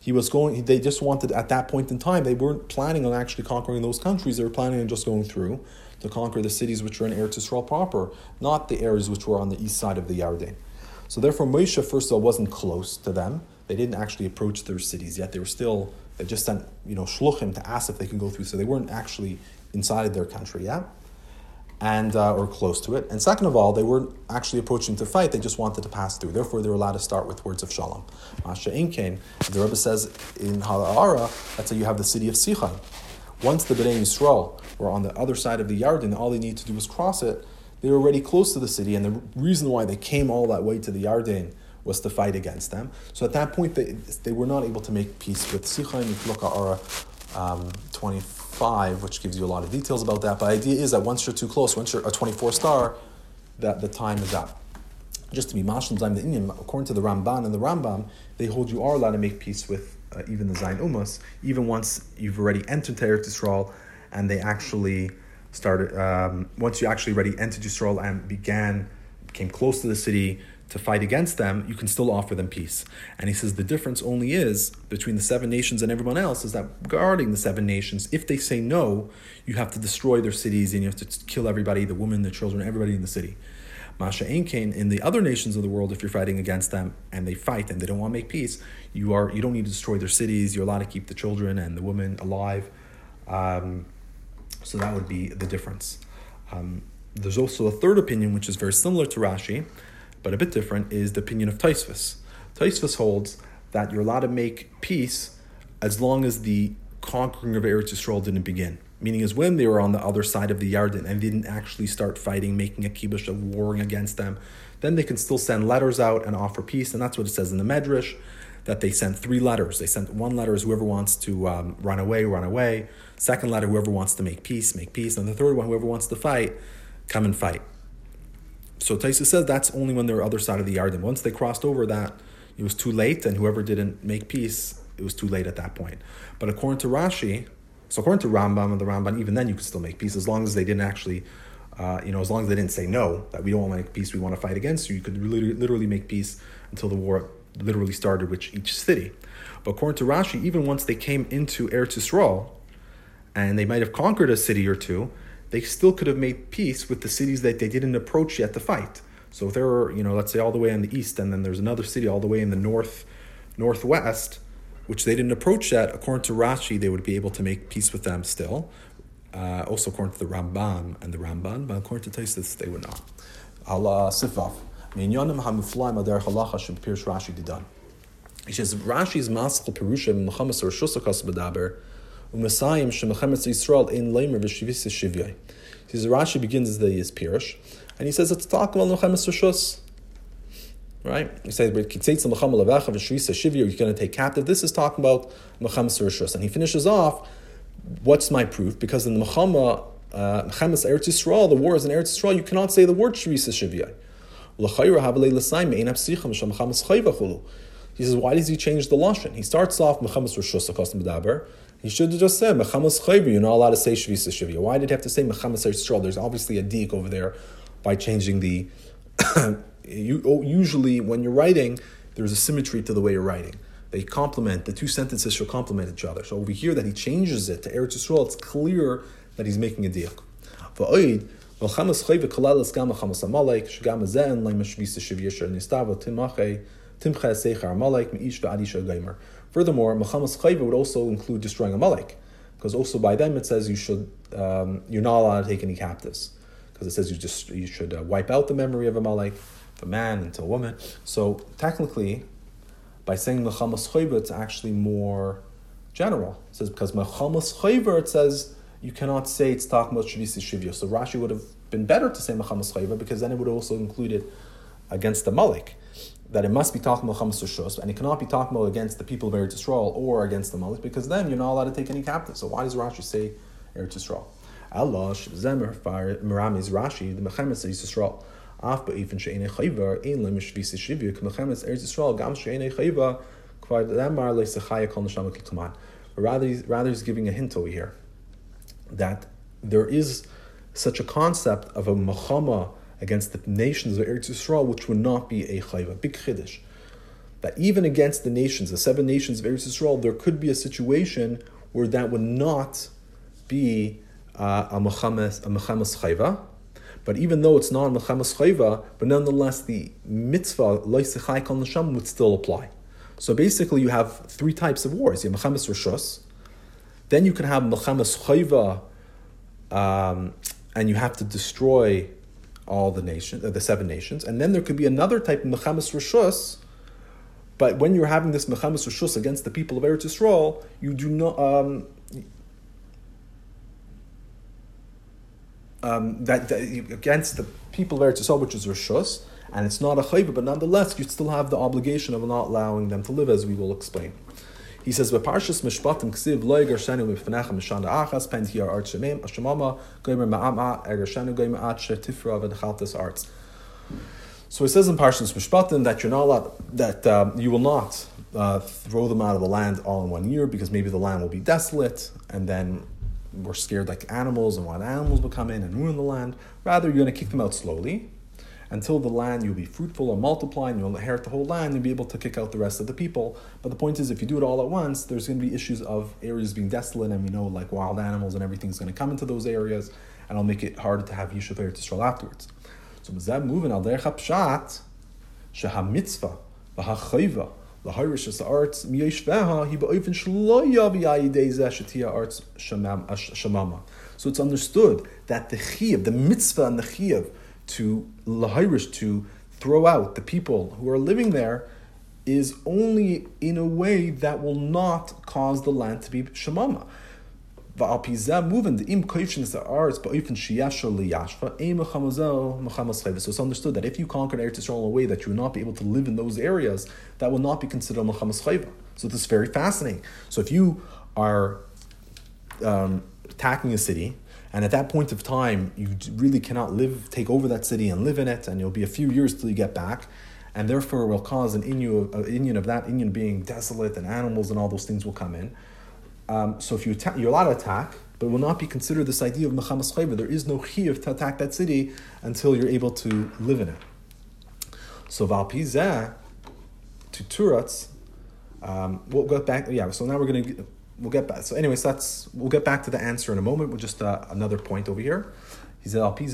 S1: He was going, they just wanted, at that point in time, they weren't planning on actually conquering those countries. They were planning on just going through to conquer the cities which were in Eretz Yisrael proper, not the areas which were on the east side of the Yarden. So therefore, Moshe, first of all, wasn't close to them they didn't actually approach their cities yet. They were still, they just sent, you know, shluchim to ask if they can go through. So they weren't actually inside their country yet, and uh, or close to it. And second of all, they weren't actually approaching to fight. They just wanted to pass through. Therefore, they were allowed to start with words of shalom. Masha Inkain, the Rebbe says in Hala'ara, that's how you have the city of Sichon. Once the Bnei Yisrael were on the other side of the Yarden, all they needed to do was cross it. They were already close to the city, and the reason why they came all that way to the Yarden was to fight against them. So at that point, they, they were not able to make peace with look at Ara um, 25, which gives you a lot of details about that. But the idea is that once you're too close, once you're a 24 star, that the time is up. Just to be mashal time the Indian, according to the Ramban and the Rambam, they hold you are allowed to make peace with uh, even the Zayin Umas, even once you've already entered Eretz Yisrael, and they actually started. Um, once you actually already entered Yisrael and began, came close to the city to fight against them, you can still offer them peace. And he says the difference only is between the seven nations and everyone else is that guarding the seven nations, if they say no, you have to destroy their cities and you have to kill everybody, the women, the children, everybody in the city. Masha Ainkain, in the other nations of the world, if you're fighting against them and they fight and they don't want to make peace, you are you don't need to destroy their cities. You're allowed to keep the children and the women alive. Um, so that would be the difference. Um, there's also a third opinion, which is very similar to Rashi, but a bit different, is the opinion of Tosfos. Tosfos holds that you're allowed to make peace as long as the conquering of Eretz Yisrael didn't begin meaning is when they were on the other side of the Yarden and didn't actually start fighting, making a kibush of warring against them, then they can still send letters out and offer peace. And that's what it says in the Medrash, that they sent three letters. They sent one letter is whoever wants to um, run away, run away. Second letter, whoever wants to make peace, make peace. And the third one, whoever wants to fight, come and fight. So Taisa says that's only when they're other side of the Yarden. Once they crossed over that, it was too late, and whoever didn't make peace, it was too late at that point. But according to Rashi, so according to Rambam and the Ramban, even then you could still make peace as long as they didn't actually, uh, you know, as long as they didn't say no, that we don't want to make peace, we want to fight against you. You could literally make peace until the war literally started with each city. But according to Rashi, even once they came into Eretz Yisrael, and they might have conquered a city or two, they still could have made peace with the cities that they didn't approach yet to fight. So if there were, you know, let's say all the way in the east, and then there's another city all the way in the north, northwest, which they didn't approach yet, according to Rashi, they would be able to make peace with them still. Uh, also according to the Ramban and the Ramban, but according to Tosfos, they would not. Allah Sifav. Rashi didan. He says Rashi's maskal perusha mechamas or shusakas bedaber u'mesayim shem mechamas Yisrael in leimer v'shivis shivyai. He says Rashi begins as the his pirush, and he says it's talk about mechamas rishus. Right? He says, you're going to take captive. This is talking about Mechamas Rishus. And he finishes off, what's my proof? Because in the Mechama, uh, Eretz Yisrael, the war is in Eretz Yisrael, you cannot say the word Shirisa Shivya. He says, why does he change the Lashon? He starts off Mechamas Rishus, Akosim B'daber. He should have just said Mechamas Chayva, you're not allowed to say Shvisa Shivya. Why did he have to say Mechamas Eretz? There's obviously a deek over there by changing the you, oh, usually when you're writing, there's a symmetry to the way you're writing. They complement, the two sentences should complement each other. So over here that he changes it to Eretz Yisrael, it's clear that he's making a deal. Furthermore, Mechamas Chayva would also include destroying Amalek, because also by them it says you should um, you're not allowed to take any captives, because it says you just you should uh, wipe out the memory of Amalek a man a woman. So technically, by saying mechamas chayva, it's actually more general. It says because mechamas chayva, it says you cannot say it's about shavisi shivya. So Rashi would have been better to say mechamas chayva because then it would also include it against the malik that it must be talking about Chamas Shus, and it cannot be talking against the people of Eretz Yisrael or against the Malik, because then you're not allowed to take any captive. So why does Rashi say Eretz Yisrael? Allah Zemer Merami's Rashi the Mechemes Yisrael. Af ba'ifin she'enei chayva in le mishvisi shivya k'mechemes Eretz Yisrael gam she'enei chayva kvar demar le'sechaya kol neshama k'tuman. Rather, he's, rather he's giving a hint over here that there is such a concept of a machama against the nations of Eretz Yisrael, which would not be a chayva, big chiddush. That even against the nations, the seven nations of Eretz Yisrael, there could be a situation where that would not be uh, a machamas a chayva, but even though it's not mechamas chayva, but nonetheless the mitzvah loisechai kol neshama would still apply. So basically, you have three types of wars. You have Mechamas Rishus, then you can have Mechamas Chayva, um, and you have to destroy all the nations, uh, the seven nations. And then there could be another type of Mechamas Rishus, but when you're having this Mechamas Rishus against the people of Eretz Yisrael, you do not. Um, um, that, that, against the people of Eretz Yisrael, which is Rishus, and it's not a chayva, but nonetheless, you still have the obligation of not allowing them to live, as we will explain. He says, "Beparshas mishpatim ksiv loy gershenu mifnechem mishanda achas pen hiar art shemem ashamama goymer ma'ama egershenu goymer at shetifra v'dechaltas arts." So it says in Parshas Mishpatim that you're not allowed, that um, you will not uh, throw them out of the land all in one year because maybe the land will be desolate and then we're scared like animals and wild animals will come in and ruin the land. Rather, you're going to kick them out slowly until the land you'll be fruitful and multiply and you'll inherit the whole land and be able to kick out the rest of the people. But the point is, if you do it all at once, there's going to be issues of areas being desolate, and we know like wild animals and everything's going to come into those areas, and it'll make it harder to have Yishuv Eretz Yisrael afterwards. So that moving al derech pshat sheha mitzvah v'hachayva l'hayrish es arts miyeshveha hi ba'ofen shlo yavi ayidei shetia arts shamama. So it's understood that the chiyuv, the mitzvah and the chiyuv to lahirish to throw out the people who are living there is only in a way that will not cause the land to be shamama. So it's understood that if you conquer Eretz Yisrael in a way that you will not be able to live in those areas, that will not be considered Mechamas Chayva. So this is very fascinating. So if you are um, attacking a city and at that point of time, you really cannot live, take over that city and live in it, and it'll be a few years till you get back, and therefore will cause an Inyan of, Inyan of that Inyan being desolate, and animals and all those things will come in. Um, so if you attack, you're allowed to attack, but it will not be considered this idea of Mechamas Chayva. There is no chiyuv to attack that city until you're able to live in it. So Valpizeh, to Turatz, um, we'll go back. Yeah, so now we're going to we'll get back. So, anyways, that's we'll get back to the answer in a moment. We'll just uh, another point over here. He said, According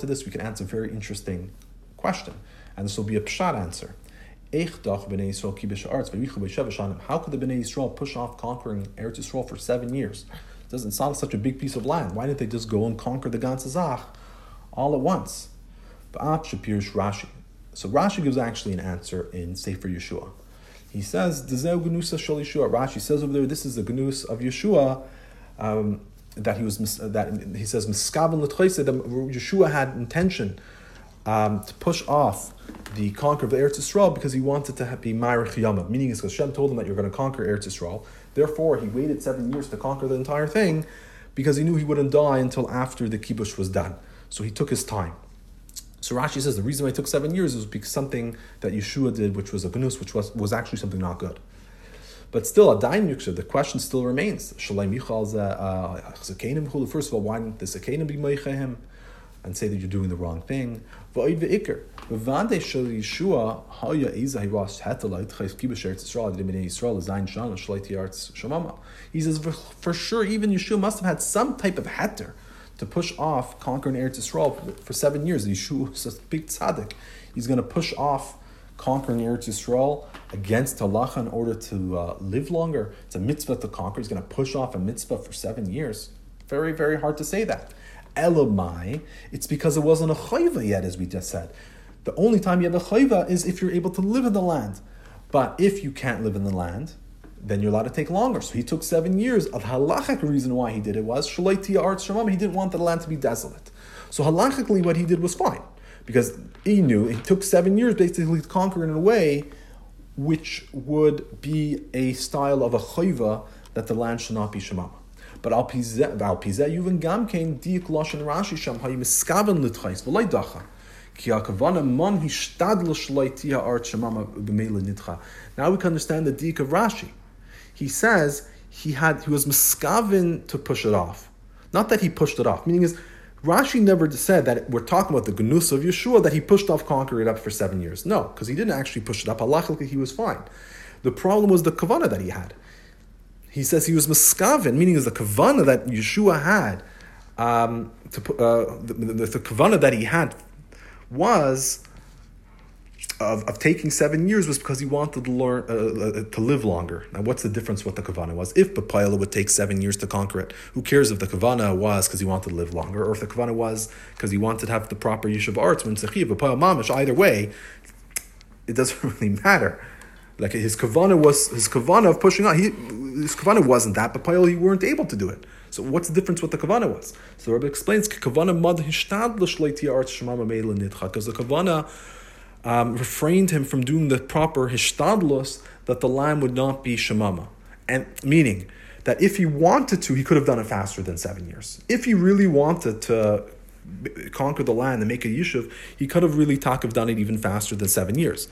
S1: to this, we can answer a very interesting question, and this will be a pshat answer. How could the Bnei Yisrael push off conquering Eretz Yisrael for seven years? It doesn't sound such a big piece of land. Why didn't they just go and conquer the Ganzazach all at once? Rashi. So Rashi gives actually an answer in Sefer Yeshua. He says, Rashi says over there, this is the gnus of Yeshua. Um, that he was that he says miskaven that Yeshua had intention um, to push off the conquer of the Eretz Yisrael because he wanted to be Ma'arich Yama, meaning is because Shem told him that you're going to conquer Eretz Yisrael. Therefore, he waited seven years to conquer the entire thing because he knew he wouldn't die until after the kibush was done. So he took his time. So Rashi says the reason why it took seven years was because something that Yeshua did, which was a gnus, which was, was actually something not good. But still, a daim yuksha, the question still remains. Uh, first of all, why didn't the Sakanim be him and say that you're doing the wrong thing? He says, for sure, even Yeshua must have had some type of heter to push off conquering Eretz Yisrael for seven years. Yeshua is a big tzaddik. He's going to push off conquering Eretz Yisrael against halacha in order to uh, live longer. It's a mitzvah to conquer. He's going to push off a mitzvah for seven years. Very, very hard to say that. Elamai, it's because it wasn't a chayva yet, as we just said. The only time you have a chayva is if you're able to live in the land. But if you can't live in the land, then you're allowed to take longer. So he took seven years. The halachic reason why he did it was shalaiti art shamam. He didn't want the land to be desolate. So halachically, what he did was fine because he knew it took seven years basically to conquer in a way which would be a style of a chayva that the land should not be shamam. But al pizeh gam kain diik lashon Rashi sham hayi miskaven litchais v'loy dacha. Now we can understand the dik of Rashi he says he had he was miskavin to push it off. Not that he pushed it off. Meaning is Rashi never said that we're talking about the gnus of Yeshua that he pushed off, conquering it up for seven years. No, because he didn't actually push it up. Halachically, he was fine. The problem was the kavana that he had. He says he was miskavin, meaning is the kavana that Yeshua had. Um, to, uh, the, the, the kavana that he had was of, of taking seven years was because he wanted to learn uh, uh, to live longer. Now, what's the difference? What the kavana was? If Bapayla would take seven years to conquer it, who cares if the kavana was because he wanted to live longer, or if the kavana was because he wanted to have the proper yishuv arts when tzechiv Bapayla mamish? Either way, it doesn't really matter. Like his kavana was his kavana of pushing on. He his kavana wasn't that, but Payal he weren't able to do it. So what's the difference? What the kavana was? So the Rebbe explains kavana mad because the kavana um, refrained him from doing the proper hishtadlus that the lamb would not be shemama, and meaning that if he wanted to, he could have done it faster than seven years. If he really wanted to conquer the land and make a yishuv, he could have really talk have done it even faster than seven years.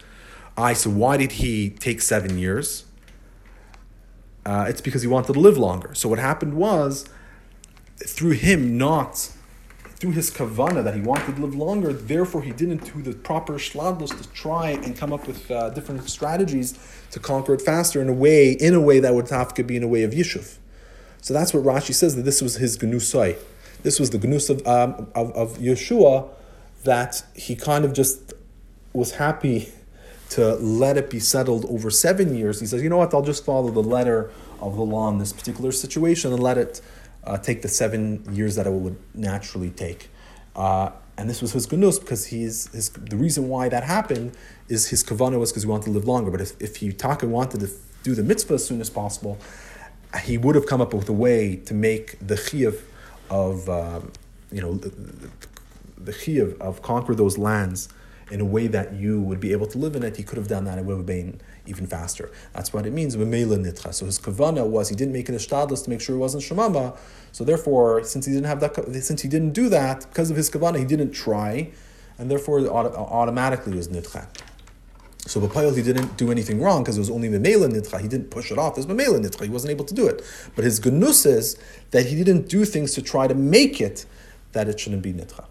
S1: I so why did he take seven years? Uh, it's because he wanted to live longer. So what happened was, through him not through his kavana that he wanted to live longer, therefore he didn't do the proper shladlus to try and come up with uh, different strategies to conquer it faster in a way, in a way that would have to be in a way of yishuv. So that's what Rashi says that this was his genusai. This was the genus of, um, of, of Yeshua that he kind of just was happy to let it be settled over seven years. He says, you know what, I'll just follow the letter of the law in this particular situation and let it uh, take the seven years that it would naturally take. Uh, and this was his gunus because he's his, the reason why that happened is his kavana was because he wanted to live longer. But if, if he wanted to do the mitzvah as soon as possible, he would have come up with a way to make the chiyuv of, um, you know, the, the, the of conquer those lands in a way that you would be able to live in it. He could have done that. It would have been even faster. That's what it means. So his kavana was he didn't make an ishtadlis to make sure it wasn't shemama. So therefore, since he didn't have that, since he didn't do that because of his kavana, he didn't try, and therefore it automatically was nitcha. So Bapayel, he didn't do anything wrong because it was only Memela Nitcha. He didn't push it off. Was Memela Nitcha. He wasn't able to do it. But his gunus is that he didn't do things to try to make it that it shouldn't be Nitcha.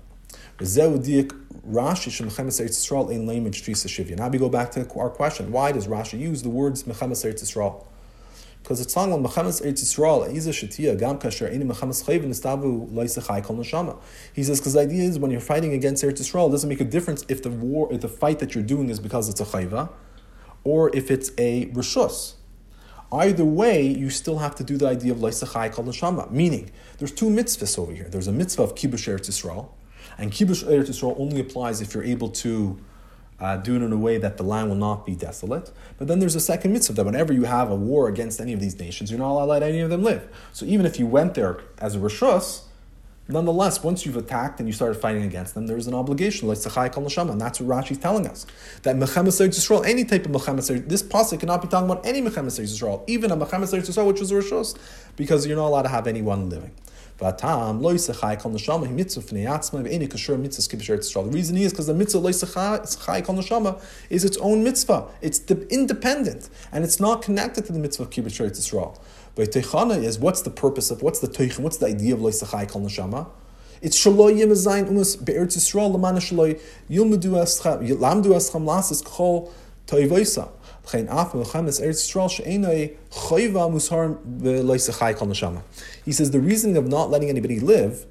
S1: Rashi Shemchemes Eretz Yisrael in language Trisa Shivya. Now we go back to our question: Why does Rashi use the words Mechemes Eretz Yisrael? Because it's talking about Mechemes Eretz Yisrael, Gam. He says because the idea is when you're fighting against Eretz Yisrael, it doesn't make a difference if the war, if the fight that you're doing is because it's a chayva, or if it's a rishus. Either way, you still have to do the idea of Loisechai Kol Neshama. Meaning, there's two mitzvahs over here. There's a mitzvah of Kibush Eretz Yisrael, and Kibush Eretz Yisrael only applies if you're able to uh, do it in a way that the land will not be desolate. But then there's a second mitzvah that whenever you have a war against any of these nations, you're not allowed to let any of them live. So even if you went there as a rishus, nonetheless, once you've attacked and you started fighting against them, there's an obligation, like Sachai Kal Neshama, and that's what Rashi's telling us. That Mechemes Yisrael, any type of Mechemes this pasuk cannot be talking about any Mechemes Yisrael, even a Mechemes Yisrael, which is a rishus, because you're not allowed to have anyone living. Vatam lo yisachai kol neshama mitzvah fnei atzma ve'eni kasher mitzvah skiv Yisrael. The reason is because the mitzvah lo yisachai kol neshama is its own mitzvah. It's independent and it's not connected to the mitzvah of kibush Yisrael. But teichana is what's the purpose of what's the teichan? What's the idea of lo yisachai kol neshama? It's shaloy yemazayin umas be'eretz Yisrael lamana shaloy yilmedu escham lamdu escham lasis kol toivoisa. He says the reason of not letting anybody live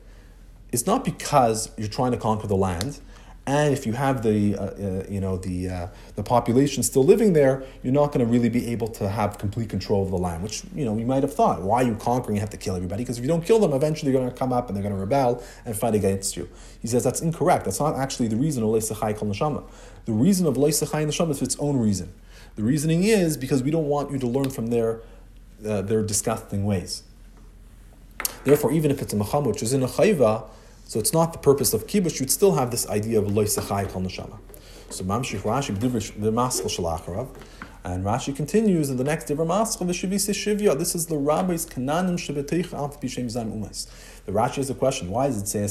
S1: is not because you're trying to conquer the land, and if you have the uh, uh, you know the uh, the population still living there, you're not going to really be able to have complete control of the land. Which you know you might have thought, why are you conquering? You have to kill everybody because if you don't kill them, eventually they're going to come up and they're going to rebel and fight against you. He says that's incorrect. That's not actually the reason of Leisachai Kol Neshama. The reason of Leisachai Neshama is its own reason. The reasoning is because we don't want you to learn from their, uh, their disgusting ways. Therefore, even if it's a macham which is in a chayva, so it's not the purpose of kibush, you'd still have this idea of loy loisachai kol neshama. So Mamshich Rashi the maskal shalacharav, and Rashi continues in the next Divra Maskal v'shivisa shivya. This is the Rabbi's kananim shebeteich alf b'shem zayim umas. The Rashi has a question. Why does it say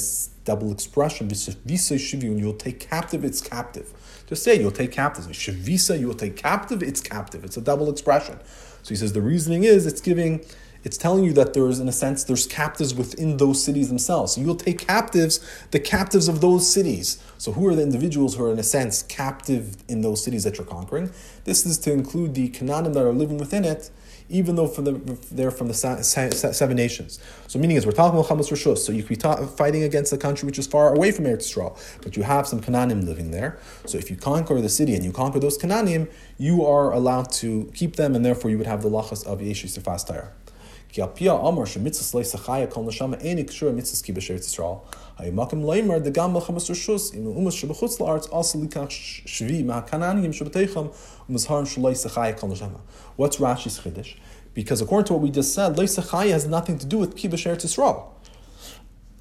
S1: double expression? V'shivisa shivya, and you'll take captive, it's captive. Just say you'll take captive. Shavisa, you will take captive, it's captive. It's a double expression. So he says the reasoning is it's giving, it's telling you that there's, in a sense, there's captives within those cities themselves. So you'll take captives, the captives of those cities. So who are the individuals who are, in a sense, captive in those cities that you're conquering? This is to include the Canaanim that are living within it, even though from the, they're from the seven nations. So meaning is we're talking about Chamas Rishus, so you could be ta- fighting against a country which is far away from Eretz Yisrael, but you have some Canaanim living there. So if you conquer the city and you conquer those Canaanim, you are allowed to keep them, and therefore you would have the lachas of Yeshu Sefas Taira. What's Rashi's Chiddush? Because according to what we just said, Leisachai has nothing to do with Kibush Eretz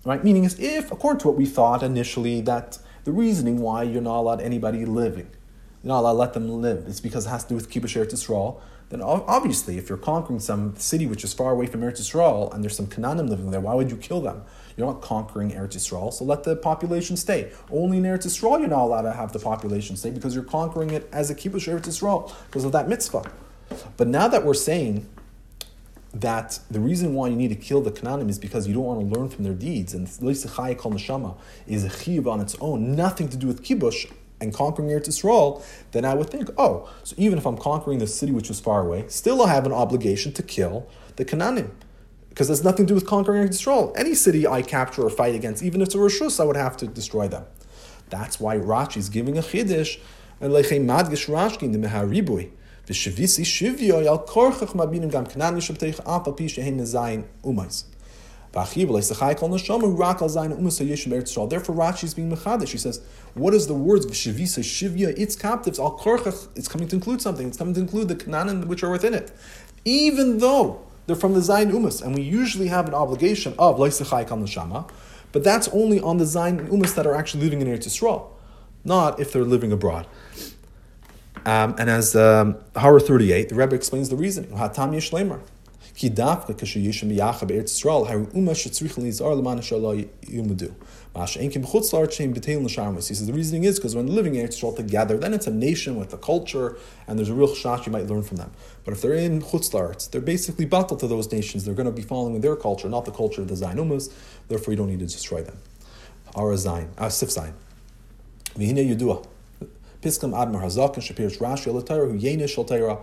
S1: Right? Meaning is if, according to what we thought initially, that the reasoning why you're not allowed anybody living not allowed to let them live, It's because it has to do with Kibush Eretz Yisrael, then obviously, if you're conquering some city which is far away from Eretz Yisrael and there's some Canaanim living there, why would you kill them? You're not conquering Eretz Yisrael, so let the population stay. Only in Eretz Yisrael you're not allowed to have the population stay because you're conquering it as a kibush Eretz Yisrael because of that mitzvah. But now that we're saying that the reason why you need to kill the Canaanim is because you don't want to learn from their deeds, and Leisachai Kol Neshama is a chiv on its own, nothing to do with kibush, and conquering Eretz Yisrael, then I would think, oh, so even if I'm conquering the city which was far away, still I have an obligation to kill the Canaanim. Because there's nothing to do with conquering Eretz Yisrael. Any city I capture or fight against, even if it's a Rishus, I would have to destroy them. That's why Rashi is giving a Chiddush, and Lechem Madgish Rashki in the Meharibui. V'shivisi shivyo yal korchach mabinim gam kanan yishabteich ap al pi shehin nezayin umais. Therefore, Rashi is being mechadish. He says, "What is the words v'shivisa shivya? Its captives al korchach. It's coming to include something. It's coming to include the Canaan which are within it, even though they're from the Zayin Umas, and we usually have an obligation of loisachai kal neshama, but that's only on the Zayin Umas that are actually living in Eretz Yisrael, not if they're living abroad." Um, and as um, Hara 38, the Rebbe explains the. Hatam yeshlemer. He says the reasoning is because when living in Eretz together, then it's a nation with a culture, and there's a real chash you might learn from them. But if they're in Chutz they're basically battled to those nations. They're going to be following their culture, not the culture of the Zayin Umas. Therefore, you don't need to destroy them. Our Zayin, our Sif Zayin. Vihine Yudua. Piskam Admar Hazakin Shapirish Rashi Alatayra Hu Yenish Altayra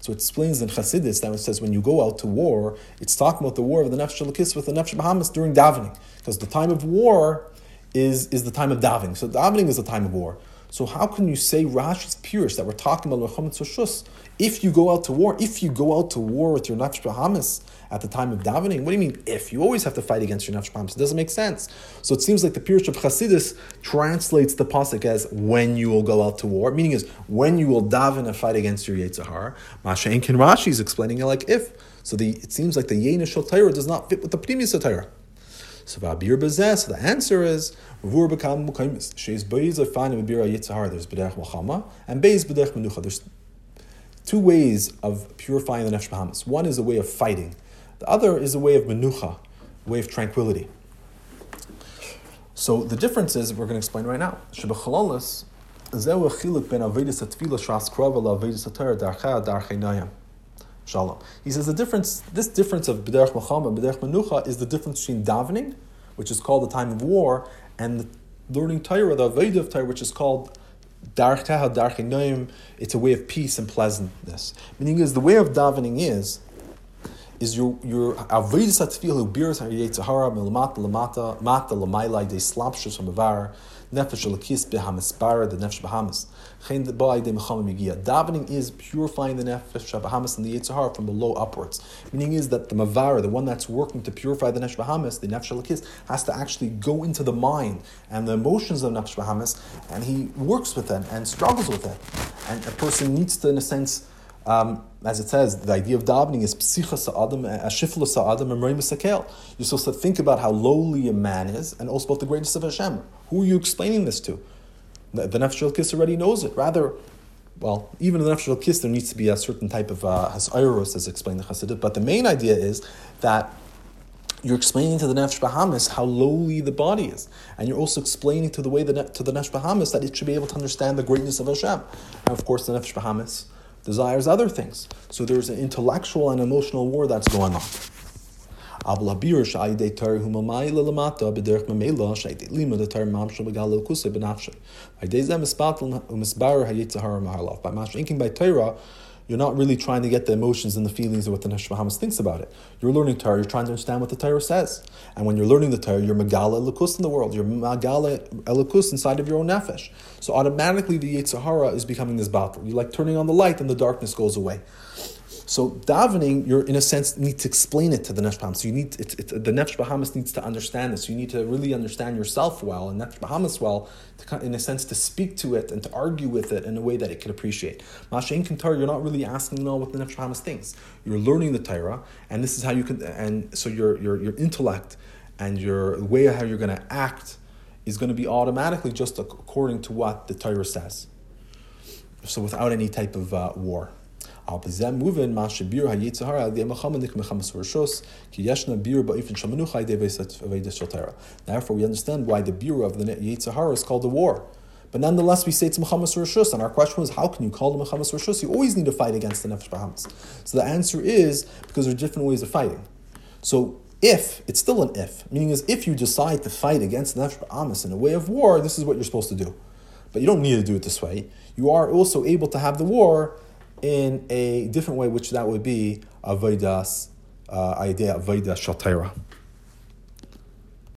S1: So it explains in Chassidus that it says when you go out to war, it's talking about the war of the Nefesh Shalakis with the Nefesh Bahamas during davening. Because the time of war is, is the time of davening. So davening is the time of war. So how can you say Rashi's purish that we're talking about Muhammad Soshus? If you go out to war, if you go out to war with your Nefesh Bahamas at the time of davening, what do you mean if? You always have to fight against your Nefesh Bahamas. It doesn't make sense. So it seems like the purish of Chasidus translates the pasuk as when you will go out to war, meaning is when you will daven and fight against your Yetzirah. Masha Enkin Rashi is explaining it like if. So the, it seems like the Yena Shal does not fit with the Pneumius Torah. So the answer is Yitzhar, there's Machama, and Beis. There's two ways of purifying the Nefesh Bahamas. One is a way of fighting, the other is a way of Menucha, a way of tranquility. So the difference is, we're going to explain right now. Shalom. He says the difference, this difference of B'derech Machama and B'derech Menucha is the difference between davening, which is called the time of war, and the learning Torah, the Aveda of Torah, which is called It's a way of peace and pleasantness. Meaning is the way of davening is is your your avodas atfil who beers har yitzhara milmat lamata mata lamaila de slapshus from avar nefesh lakis behamispara the nefesh bahamas davening is purifying the nefesh bahamas and the Yitzhar from below upwards meaning is that the mavara the one that's working to purify the nefesh bahamas the nefesh lakis has to actually go into the mind and the emotions of nefesh bahamas and he works with them and struggles with it and a person needs to in a sense um, as it says, the idea of davening is psicha sa'adam, ashifla sa'adam, and sakel. You're supposed to think about how lowly a man is, and also about the greatness of Hashem. Who are you explaining this to? The, the Nefesh Kis already knows it. Rather, well, even in the nefesh kiss, there needs to be a certain type of uh, as explained in Chassidut. But the main idea is that you're explaining to the nefesh bahamis how lowly the body is, and you're also explaining to the way the to the nefesh bahamis that it should be able to understand the greatness of Hashem. And of course, the nefesh bahamis desires other things. So there's an intellectual and emotional war that's going on. By mashrinking by Torah, you're not really trying to get the emotions and the feelings of what the Nefesh Bahamas thinks about it. You're learning Torah, you're trying to understand what the Torah says. And when you're learning the Torah, you're Megala Elikus in the world, you're Megala Elikus inside of your own Nefesh. So automatically the Yetzirah is becoming this battle. You're like turning on the light and the darkness goes away. So davening, you're in a sense need to explain it to the nefesh bahamis. So you need it, it, the nefesh bahamis needs to understand this. You need to really understand yourself well and nefesh bahamis well, to, in a sense to speak to it and to argue with it in a way that it can appreciate. Masha Kintar, you're not really asking no what the nefesh bahamis thinks. You're learning the Torah, and this is how you can. And so your your your intellect and your way of how you're going to act is going to be automatically just according to what the Torah says. So without any type of uh, war. Therefore, we understand why the bir of the yitzahar is called the war. But nonetheless, we say it's Machamas Rishus, and our question was, how can you call the Machamas Rishus? You always need to fight against the Nefesh Bahamas. So the answer is because there are different ways of fighting. So if, it's still an if, meaning is if you decide to fight against the Nefesh Bahamas in a way of war, this is what you're supposed to do. But you don't need to do it this way. You are also able to have the war in a different way, which that would be avodas uh, idea avodah shatera.